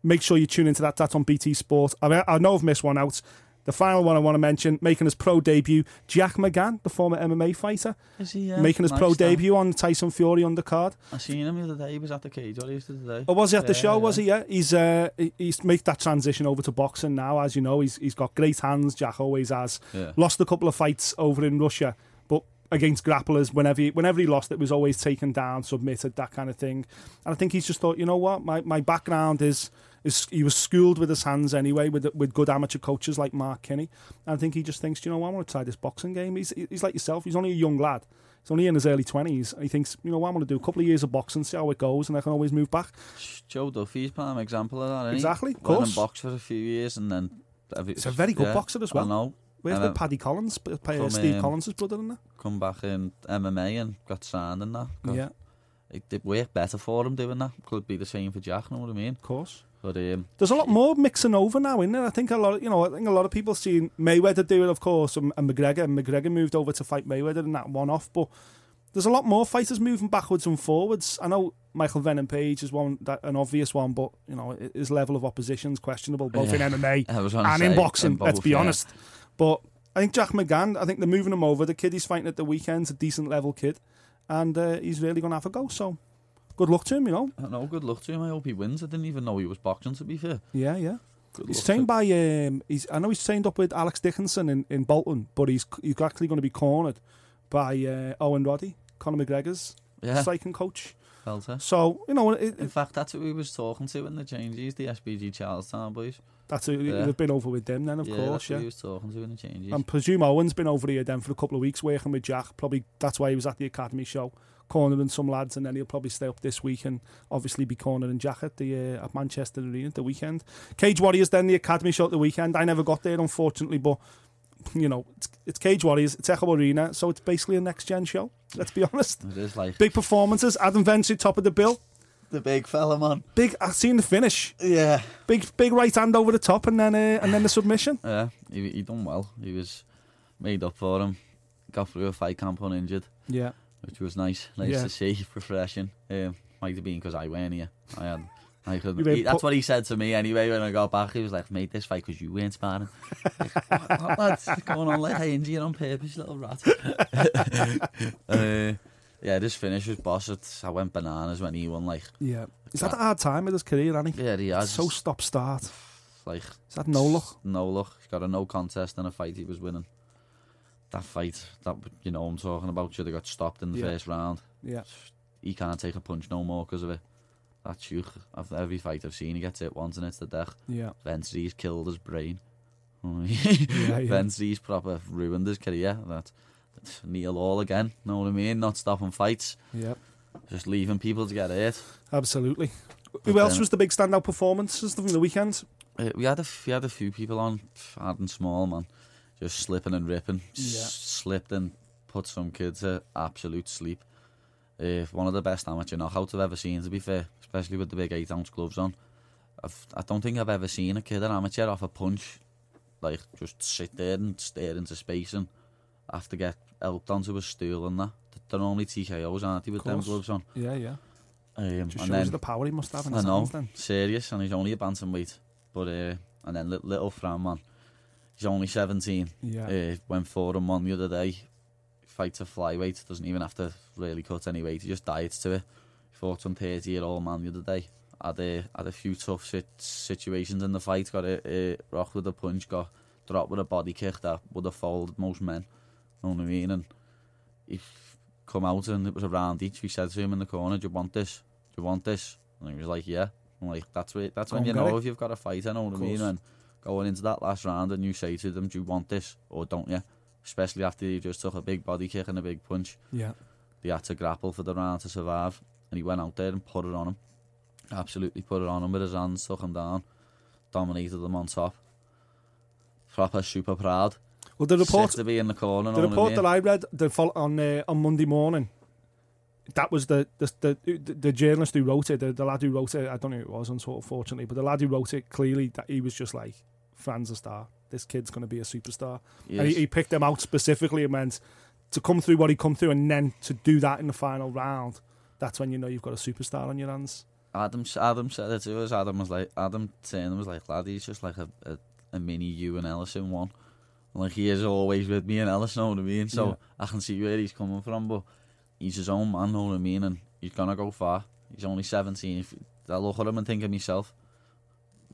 Make sure you tune into that. That's on BT Sport. I, know I've missed one out. The final one I want to mention, making his pro debut, Jack McGann, the former MMA fighter, Is he? Uh, making his nice pro debut on Tyson Fury undercard. I seen him the other day. He was at the cage. What he used to today. Oh, was he at the Yeah, show? yeah. Was he? Yeah, he's uh, he's made that transition over to boxing now. As you know, he's he's got great hands. Jack always has. Yeah. Lost a couple of fights over in Russia, but against grapplers, whenever he, whenever he lost, it was always taken down, submitted, that kind of thing. And I think he's just thought, you know what, my my background is. Is, he was schooled with his hands anyway, with with good amateur coaches like Mark Kinney. And I think he just thinks, Do you know what, I want to try this boxing game. He's he's like yourself. He's only a young lad. He's only in his early twenties. He thinks, you know what, I'm going to do a couple of years of boxing, see how it goes, and I can always move back. Joe Duffy's prime example of that. Exactly, he? of Went course. and boxed for a few years, and then it's a very good boxer as well. I know. Where's then Paddy Collins, P- P- from, Steve um, Collins' brother, in there? Come back in MMA and got signed in that. Got- Yeah, It did work better for him doing that. Could be the same for Jack. Know what I mean? of course. But um, There's a lot more mixing over now, isn't there? I think a lot, of, you know, I think a lot of people seen Mayweather do it, of course, and, and McGregor. And McGregor moved over to fight Mayweather in that one off, but there's a lot more fighters moving backwards and forwards. I know Michael Venom Page is one, that, an obvious one, but you know his level of opposition is questionable, both in MMA I was gonna and in boxing. in let's be yeah. honest. But I think Jack McGann, I think they're moving him over. The kid he's fighting at the weekend's a decent level kid, and uh, he's really going to have a go. So good luck to him, you know. I know. Good luck to him. I hope he wins. I didn't even know he was boxing. To be fair, Yeah, yeah. good He's trained by um, he's I know he's trained up with Alex Dickinson in, in Bolton, but he's he's actually going to be cornered by uh, Owen Roddy, Conor McGregor's Yeah, striking coach. felt it. So you know it, In fact, that's what we was talking to in the changes. The SBG Charlestown boys. that's a, Yeah. we've been over with them then, of yeah, course. Yeah, we was talking to in the changes. I presume Owen's been over here then for a couple of weeks working with Jack. Probably that's why he was at the academy show, cornering some lads, and then he'll probably stay up this week and obviously be cornering Jack at the uh, at Manchester Arena at the weekend. Cage Warriors then the academy show at the weekend. I never got there unfortunately, but you know it's, it's Cage Warriors, it's Echo Arena, so it's basically a next gen show. Let's be honest. it is like Big performances. Adam Ventry top of the bill. the big fella, man. Big. I seen the finish. Yeah, Big big right hand over the top, and then uh, and then the submission. yeah. He he done well. He was made up for him. Got through a fight camp uninjured, Yeah. Which was nice. Nice Yeah. to see, refreshing. Um, might have been because I weren't here. I had. I could, You been he, that's what he said to me anyway when I got back. He was like, mate, this fight because you weren't sparring. Like, what, what, lads? going on like I injured you on purpose, little rat. uh, yeah, this finish was boss. It, I went bananas when he won. Like, Yeah. He's had a hard time with his career, hasn't yeah, he has. So stop start. like, is that no luck. no luck. He's got a no contest in a fight he was winning. That fight, that you know, I'm talking about, should have got stopped in the Yeah. first round. Yeah. He can't take a punch no more because of it. That shoot, of every fight I've seen, he gets hit once and it's the death. Yeah. Ventry's killed his brain. yeah. Ventry's proper ruined his career. That that's Neil all again. Know what I mean? Not stopping fights, Yeah. just leaving people to get hurt. Absolutely. But Who else then- was the big standout performances from the weekend? Uh, we had a we had a few people on, and small man, just slipping and ripping. S- slipped and put some kids to absolute sleep. Uh, one of the best amateur knockouts I've ever seen. To be fair, especially with the big eight ounce gloves on. I've, I don't think I've ever seen a kid an amateur off a punch, like just sit there and stare into space and have to get helped onto a stool and that. They're only TKOs, aren't they, with them gloves on? Yeah, yeah. Um, Just and shows then, the power he must have in I his know, hands then. serious, and he's only a bantamweight. But uh, and then little, little Fran man, he's only seventeen. Yeah. Uh, went for him one the other day. Fights a flyweight, doesn't even have to really cut any weight. He just diets to it. Fought some thirty year old man the other day. Had a had a few tough sit, situations in the fight. Got a, a rock with a punch. Got dropped with a body kick that would have folded most men. Know what I mean? And he come out and it was a round each. We said to him in the corner, "Do you want this? Do you want this?" And he was like, "Yeah." I'm like, "That's it. That's when you know it. if you've got a fight. I know what I mean." And going into that last round, and you say to them, "Do you want this or don't you?" Especially after you just took a big body kick and a big punch. Yeah. They had to grapple for the round to survive, and he went out there and put it on him. Absolutely put it on him with his hands, took him down, dominated them on top. Proper super proud. Well, the report Sick to be in the corner. The I report mean? that I read the on uh, on Monday morning, that was the the, the the the journalist who wrote it, the, the lad who wrote it. I don't know who it was, unfortunately, but the lad who wrote it clearly that he was just like, "Fran's a star. this kid's going to be a superstar. He And he, he picked them out specifically and meant to come through what he come through, and then to do that in the final round. That's when you know you've got a superstar on your hands. Adam Adam said it to us. Adam was like Adam Turner was like lad, he's just like a, a, a mini you and Ellison one. Like he is always with me and Ellison, know what I mean? So Yeah. I can see where he's coming from, but he's his own man, know what I mean? And he's gonna go far. He's only seventeen. If I look at him and think of myself,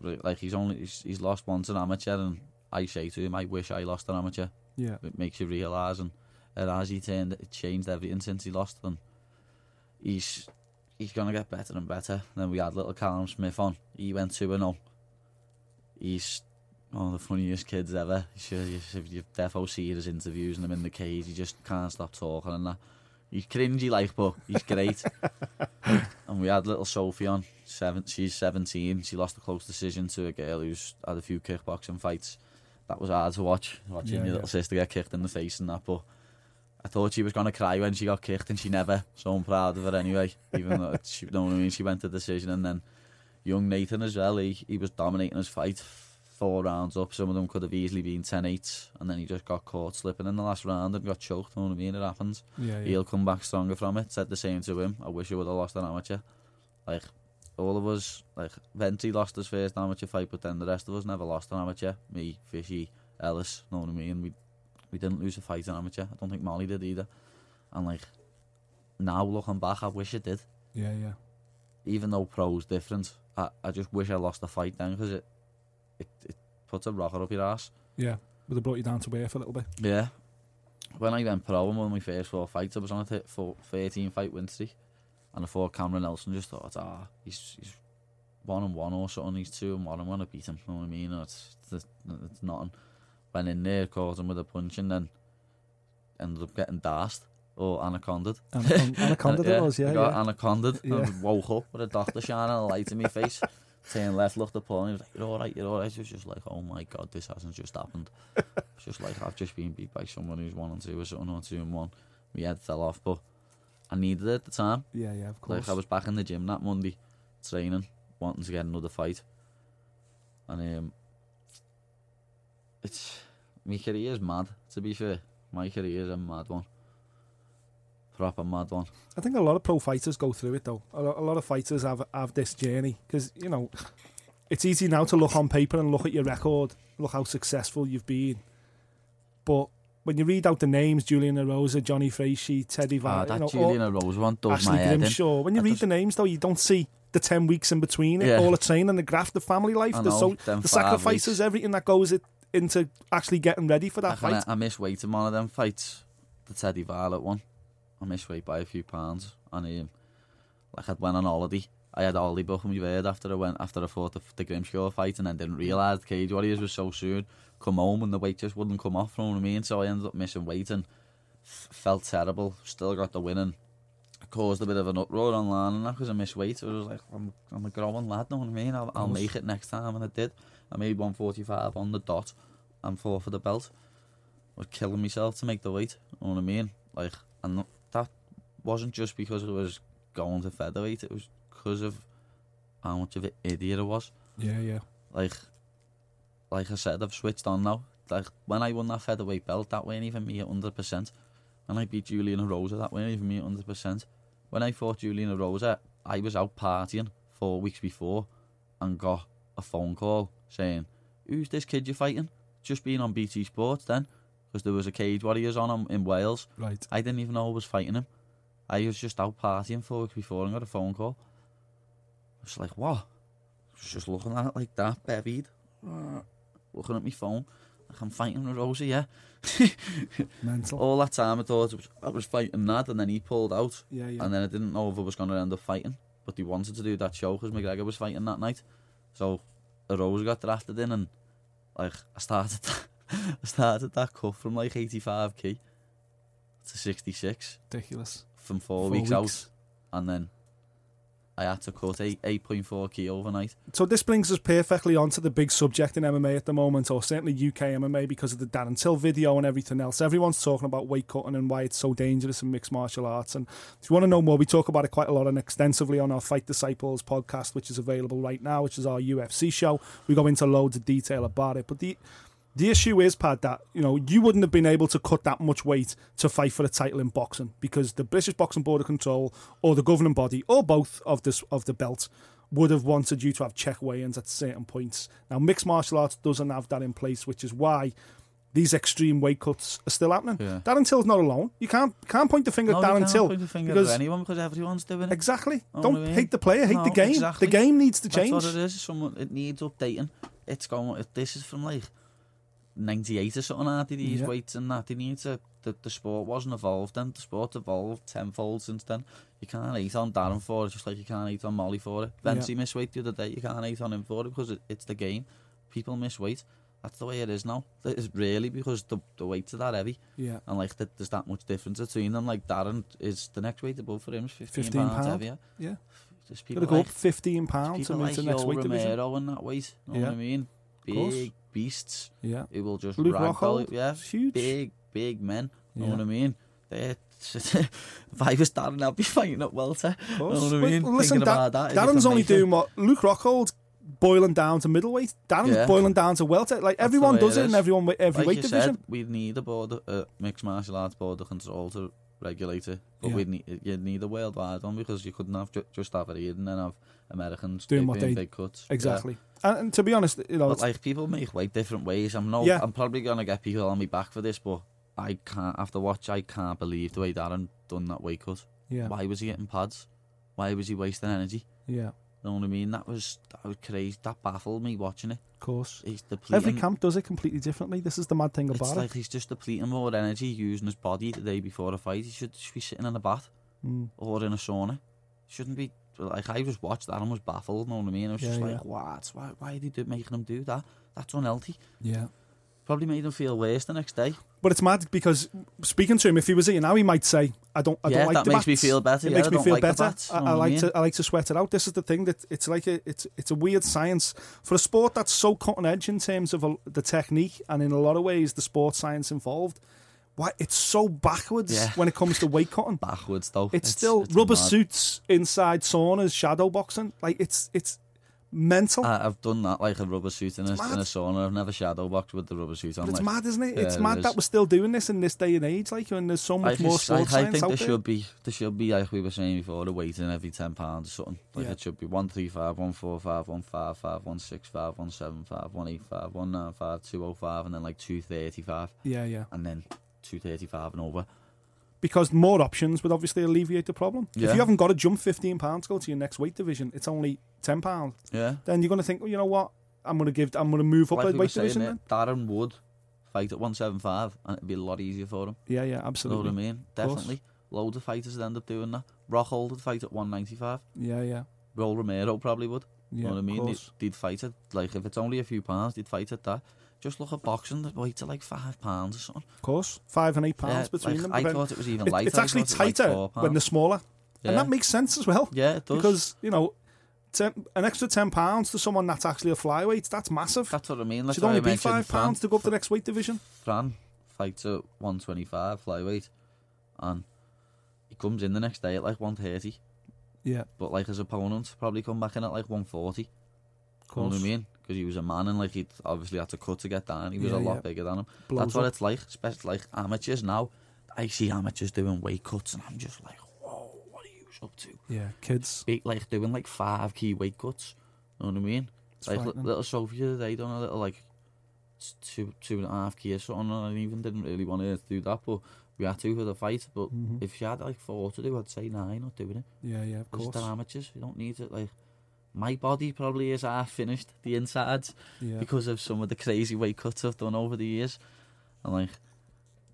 like he's only he's, he's lost once an amateur, and I say to him, I wish I lost an amateur. Yeah. It makes you realise, and it has he turned it changed everything since he lost, and he's he's gonna get better and better. Then we had little Callum Smith on. He went two and zero. He's one of the funniest kids ever. You you you've defo seen his interviews and him in the cage. He just can't stop talking and that. He's cringy like, but he's great. and we had little Sophie on. Seven, she's 17. She lost a close decision to a girl who's had a few kickboxing fights. That was hard to watch, watching Yeah, your yeah. little sister get kicked in the face and that. But I thought she was going to cry when she got kicked, and she never. So I'm proud of her anyway. Even though she, you know what I mean, she went to decision, and then young Nathan as well. He he was dominating his fight, four rounds up. Some of them could have easily been 10-8, and then he just got caught slipping in the last round and got choked. You know what I mean? It happens. Yeah, He'll come back stronger from it. Said the same to him. I wish I would have lost an amateur. Like all of us, like Venti lost his first amateur fight, but then the rest of us never lost an amateur. Me, Fishy, Ellis, you know what I mean? We we didn't lose a fight in amateur. I don't think Molly did either. And like now looking back, I wish I did. yeah, yeah. Even though pro's different, I, I just wish I lost the fight then because it, it it puts a rocker up your ass. Yeah. Would have brought you down to earth a little bit. Yeah. When I went pro in one of my first four fights, I was on a th- for 13 fight win streak. And I thought Cameron Else just thought, ah, he's, he's one and one or something. He's two and one. I'm going to beat him. You know what I mean? It's, it's, it's nothing. Went in there, caught him with a punch, and then ended up getting dashed or anacondaed. Anacon- Anaconda it was, yeah. I got yeah. anacondaed. Yeah. and woke up with a doctor shining a light in my face. Turned left, looked up, and he was like, "You're all right, you're all right." It was just like, "Oh my god, this hasn't just happened." it's just like I've just been beat by someone who's one and two or something or two and one. My head fell off, but I needed it at the time. Yeah, yeah, of course. Like I was back in the gym that Monday, training, wanting to get another fight, and um, it's my career is mad. To be fair, my career is a mad one, proper mad one. I think a lot of pro fighters go through it though. A lot, of fighters have have this journey because you know it's easy now to look on paper and look at your record, look how successful you've been, but when you read out the names, Julian Rosa, Johnny Frazee, Teddy Ah, Van, that you know, Julian Rose one does my Ashley head in. When you That read does- the names though, you don't see the ten weeks in between it, Yeah. all the training, and the graft, the family life, I the so the sacrifices, weeks. everything that goes into actually getting ready for that kinda, fight. I miss weight in one of them fights, the Teddy Violet one. I miss weight by a few pounds, and um, like I'd went on holiday. I had holiday book in my bed after I went after I fought the, the Grimshaw fight, and then didn't realise the Cage Warriors was so soon. Come home and the weight just wouldn't come off. You know what I mean? So I ended up missing weight and f- felt terrible. Still got the win and caused a bit of an uproar online and that because I missed weight. So I was like, I'm, I'm a growing lad. Know what I mean? I'll, I'll make it next time, and I did. I made 145 on the dot and four for the belt. I was killing myself to make the weight. You know what I mean? Like, and that wasn't just because I was going to featherweight. It was because of how much of an idiot I was. Yeah, yeah. Like, like I said, I've switched on now. Like when I won that featherweight belt, that weren't even me at hundred percent. When I beat Julian Rosa, that weren't even me at hundred percent. When I fought Julian Rosa, I was out partying four weeks before, and got a phone call saying, "Who's this kid you're fighting?" Just being on BT Sports then, because there was a Cage Warriors on him in Wales. Right. I didn't even know I was fighting him. I was just out partying four weeks before and got a phone call. I was like, what? I was just looking at it like that, bevied. Looking at my phone. Like, I'm fighting with Rosie, yeah. Mental. All that time I thought I was, I was fighting Nad and then he pulled out. Yeah, yeah. And then I didn't know if I was going to end up fighting. But he wanted to do that show because McGregor was fighting that night. So Rose got drafted in and like I started I started that cut from like 85k to 66 Ridiculous. from four, Four weeks, weeks. out, and then I had to cut eight eight point four key overnight. So this brings us perfectly onto the big subject in MMA at the moment, or certainly UK MMA, because of the Darren Till video and everything else. Everyone's talking about weight cutting and why it's so dangerous in mixed martial arts. And if you want to know more, we talk about it quite a lot and extensively on our Fight Disciples podcast, which is available right now, which is our UFC show. We go into loads of detail about it. But the The issue is, Pad, that you know you wouldn't have been able to cut that much weight to fight for a title in boxing because the British Boxing Board of Control or the governing body or both of this of the belt would have wanted you to have check weigh-ins at certain points. Now, mixed martial arts doesn't have that in place, which is why these extreme weight cuts are still happening. Yeah. Darren Till's not alone. You can't can't point the finger No, at Darren can't Till point the finger because at anyone because everyone's doing it. exactly. Know Don't what I mean? hate the player, hate the game. exactly. The game needs to That's change. what it is. Someone it needs updating. It's going. This is from like '98 or something, aren't they, these Yeah. weights and that they need to. The, the sport wasn't evolved then. The sport evolved tenfold since then. You can't hate on Darren for it, just like you can't hate on Molly for it. Yeah. Venti missed weight the other day. You can't hate on him for it because it, it's the game. People miss weight. That's the way it is now. It's really because the the weights are that heavy. Yeah. And like that, there's that much difference between them. Like Darren is the next weight above for him is 15, 15 pounds pound. heavier. Yeah. There's Got people to go like, up fifteen pounds to move like the next weight division. Romero in that weight. You know Yeah. what I mean? Course. Big beasts Yeah. who will just Luke ragdoll Rockhold, you. Yeah, huge. big, big men. You know what I mean? They're, if I was Darren, I'd be fighting at welter. You know course. what I mean? well, listen, Da- about that. Darren's only doing what Luke Rockhold boiling down to middleweight. Darren's Yeah. boiling down to welter. Like the everyone does it it in everyone every like weight you division. Said, we'd need a board, uh, mixed martial arts board of control to regulate it, but Yeah. we'd need you'd need a worldwide one because you couldn't have ju- just have it here and then have Americans Doing doing what they- big cuts. Yeah. Exactly. And, and to be honest, you know, But like people make weight different ways. I'm no, Yeah. I'm probably gonna get people on me back for this, but I can't. After watch, I can't believe the way Darren done that weight cut. yeah, Why was he getting pads? Why was he wasting energy? yeah, You know what I mean? That was that was crazy. That baffled me watching it. of course. He's depleting. Every camp does it completely differently. This is the mad thing about It's about like he's just depleting more energy using his body the day before a fight. He should, should be sitting in a bath. Mm. or in a sauna. Shouldn't be. Like I just watched that and was baffled. You know what I mean? I was just Yeah, like, yeah. what? Why? Why are they do, making him do that? That's unhealthy. Yeah. Probably made him feel worse the next day. But it's mad because speaking to him, if he was here now, he might say, "I don't, I Yeah, don't like that the makes me feel better. It Yeah, makes I me feel like better. bats, I, I I like mean? to, I like to sweat it out. This is the thing that it's like a, it's, it's a weird science for a sport that's so cutting edge in terms of a, the technique and in a lot of ways the sports science involved. Why it's so backwards Yeah. when it comes to weight cutting. Backwards though. It's, still it's rubber mad. suits inside saunas, shadow boxing. Like it's it's mental. I, I've done that like a rubber suit in a, in a sauna. I've never shadow boxed with the rubber suit on. but it's like, mad, isn't it? Yeah, it's it mad is. that we're still doing this in this day and age. Like, when there's so I, much more just- I, I think there there. should be there should be like we were saying before the weighting every ten pounds or something. Like Yeah. it should be one three five, one four five, one five five, one six five, one seven five, one eight five, one nine five, two oh five, and then like two thirty five, Yeah, yeah. and then two thirty five and over. because more options would obviously alleviate the problem. If you haven't got to jump fifteen pounds to go to your next weight division, it's only ten pounds. Yeah. Then you're going to think, well, you know what? I'm going to give. I'm going to move up like a we weight saying, division. it, Then. Darren would fight at one seven five, and it'd be a lot easier for him. Yeah, yeah, absolutely. You know what I mean? Definitely. Loads of fighters would end up doing that. Rockhold would fight at one ninety five. Yeah, yeah, Roll Romero probably would. yeah. you know what I mean? They'd, they'd fight it. Like, if it's only a few pounds, they'd fight at that. Just look at boxing, the weights are like five pounds or something. Of course, five and eight pounds Yeah, between like, them. I thought it was even It- lighter. it's actually it like tighter when they're smaller, Yeah. and that makes sense as well. Yeah, it does. Because you know, ten, an extra ten pounds to someone that's actually a flyweight, that's massive. That's what I mean. That's should only I be five Fran. pounds to go up to the next weight division. Fran fights at 125 flyweight, and he comes in the next day at like 130. Yeah, But like his opponent probably come back in at like 140. of You know what course. I mean? Because he was a man and like he obviously had to cut to get down. He was Yeah, a lot yeah. bigger than him. Blows That's what up. it's like, especially like amateurs now. I see amateurs doing weight cuts, and I'm just like, whoa, what are you up to? Yeah, kids. Big, like doing like five key weight cuts. You know what I mean? It's like li- frightening. little Sophia, they done a little like two two and a half key or something. And I even didn't really want her to do that, but we had to for the fight. But Mhm. if she had like four to do, I'd say nine. Not doing it. Yeah, yeah, of course. they're amateurs. You don't need it. Like my body probably is half finished, the insides, Yeah. because of some of the crazy weight cuts I've done over the years. And like,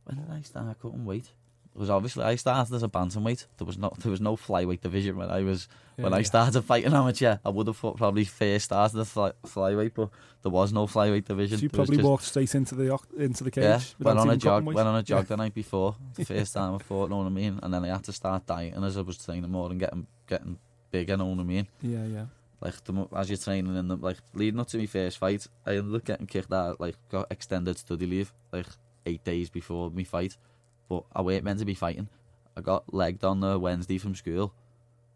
when did I start cutting weight? Because obviously I started as a bantamweight. There was no there was no flyweight division when I was when Yeah, I started fighting amateur. I would have thought probably first started the fly, flyweight, but there was no flyweight division. So you probably just- walked straight into the into the cage. yeah, went on a jog. Went on a jog Yeah. the night before. The first time I fought, know what I mean. And then I had to start dieting as I was training more and getting getting bigger. Know what I mean. Yeah, yeah. Like the, as you're training in the like leading up to my first fight, I ended up getting kicked out. Like got extended study leave like eight days before my fight, but I weren't meant to be fighting. I got legged on the Wednesday from school,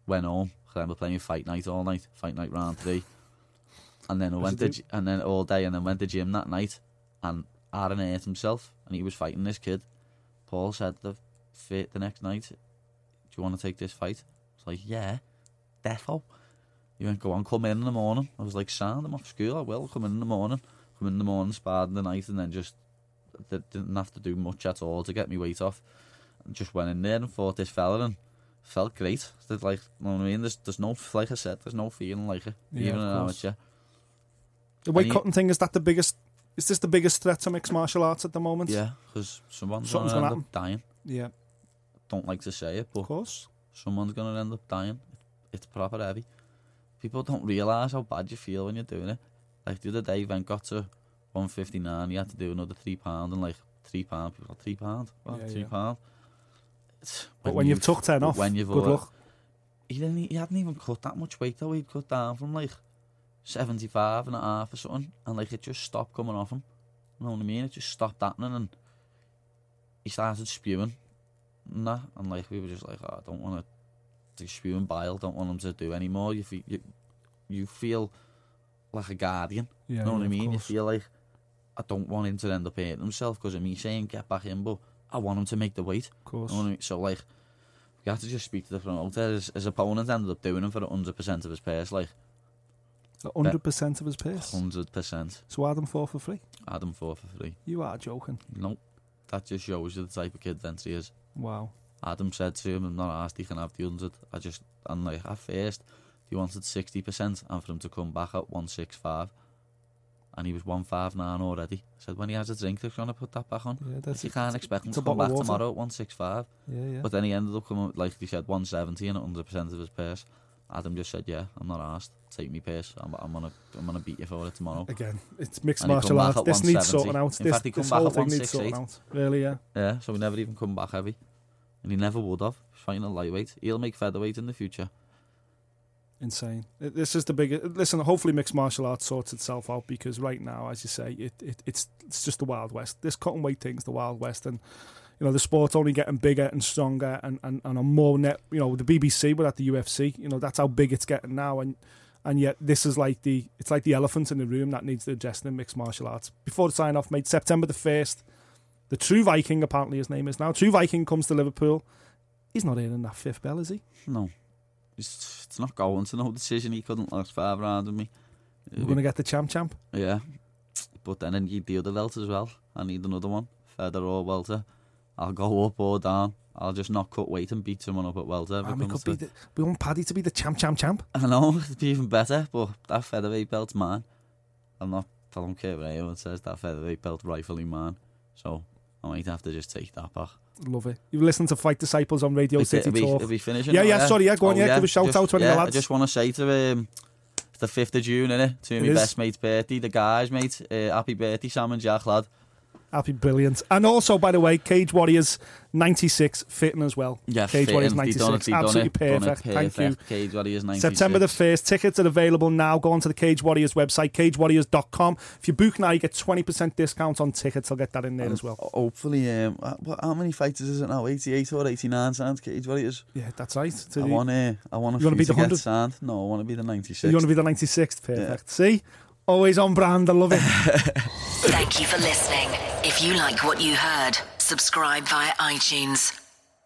went home. I remember playing fight night all night, fight night round three, and then I went to gy- and then all day, and then went to gym that night, and Aaron hurt himself, and he was fighting this kid. Paul said the fit the next night, "Do you want to take this fight?" I was like, "Yeah, defo." He went, "Go on, come in in the morning." I was like, "Sound, I'm off school. I will come in in the morning. Come in in the morning, sparred in the night, and then just didn't have to do much at all to get me weight off. And just went in there and fought this fella and felt great. Did like, you know what I mean? There's, there's no, like I said, there's no feeling like it, Yeah, even course. amateur. The weight cutting thing is that the biggest? Is this the biggest threat to mixed martial arts at the moment? Yeah, because someone's going to gonna end up dying. Yeah, Don't like to say it, but of course. someone's going to end up dying. It's proper heavy. People don't realise how bad you feel when you're doing it. Like the other day, Vent got to 159. He had to do another three pound and like three pound. People three pound, well, Yeah, three yeah. pound. But when you've you've- took ten off, when you've good luck. he didn't. He hadn't even cut that much weight though. He'd cut down from like 75 and a half or something, and like it just stopped coming off him. You know what I mean? It just stopped happening, and he started spewing and that, and like we were just like, oh, I don't want to spew and bile. Don't want him to do anymore. You feel you, you feel like a guardian. Yeah, you know what yeah, I mean? You feel like I don't want him to end up hurting himself because of me saying get back in, but I want him to make the weight. Of course. You know what I mean? So like, we had to just speak to the promoter. His, his opponent ended up doing him for hundred percent of his purse, like hundred percent of his pace. hundred percent. So Adam 4 for free. Adam four for free. You are joking. Nope, that just shows you the type of kid Ventry is. Wow. Adam said to him, I'm not asked, he can have the 100. I just, and like, at first, he wanted 60% and for him to come back at 165 and he was 159 already. I said, when he has a drink, they're going to put that back on. Yeah, that's, you can't expect him to come back water. tomorrow at 165. Yeah, yeah. But then he ended up coming, like he said, 170 and 100% of his purse. Adam just said, yeah, I'm not asked. Take me purse. I'm, I'm going to I'm gonna beat you for it tomorrow. Again, it's mixed and martial arts. This needs sorting out. In this, fact, he come back at 168. Really, yeah. Yeah, so we never even come back heavy. And he never would have. He's fighting a lightweight. He'll make featherweight in the future. Insane. This is the biggest. Listen, hopefully mixed martial arts sorts itself out because right now, as you say, it, it it's it's just the wild west. This cotton weight thing's the wild west, and you know the sport's only getting bigger and stronger, and and and on more net. You know the BBC, but at the UFC, you know that's how big it's getting now, and and yet this is like the it's like the elephant in the room that needs the adjusting in mixed martial arts. Before the sign off, mate, September the first, the True Viking apparently his name is now. True Viking comes to Liverpool. He's not earning that fifth bell, is he? No. It's, it's not going to no decision. He couldn't last five rounds with me. We're gonna get the champ champ. Yeah. But then I need the other belt as well. I need another one. Feather or welter. I'll go up or down. I'll just not cut weight and beat someone up at welter. And ah, we could be the, we want Paddy to be the champ champ champ. I know, it'd be even better, but that featherweight belt's mine. I'm not, I don't care what anyone says, that featherweight belt rightfully mine. So I might have to just take that back. Love it. You listen to Fight Disciples on Radio it- City we, Talk. are we finishing? Yeah, yeah, sorry, yeah, go on, yeah, give a shout just, out to any yeah, lads. I just want to say to um, the 5th of June, innit? To It my is. best mate's birthday, the guys, mate. Uh, happy birthday, Sam and Jack, lad. Happy brilliant. And also, by the way, Cage Warriors 96 fitting as well. Yeah, Cage fitting. Warriors 96. done it, Absolutely it, done it perfect. Thank you. Cage Warriors 96. September the 1st. Tickets are available now. Go on to the Cage Warriors website, cagewarriors.com. If you book now, you get 20% discount on tickets. I'll get that in there as well. Hopefully, um, uh, how many fighters is it now? 88 or 89 sounds Cage Warriors? Yeah, that's right. So I want to. I want You wanna be the get 100? No, I want to be the 96. you want to be the 96th? Perfect. See? Always on brand. I love it. Thank you for listening. If you like what you heard, subscribe via iTunes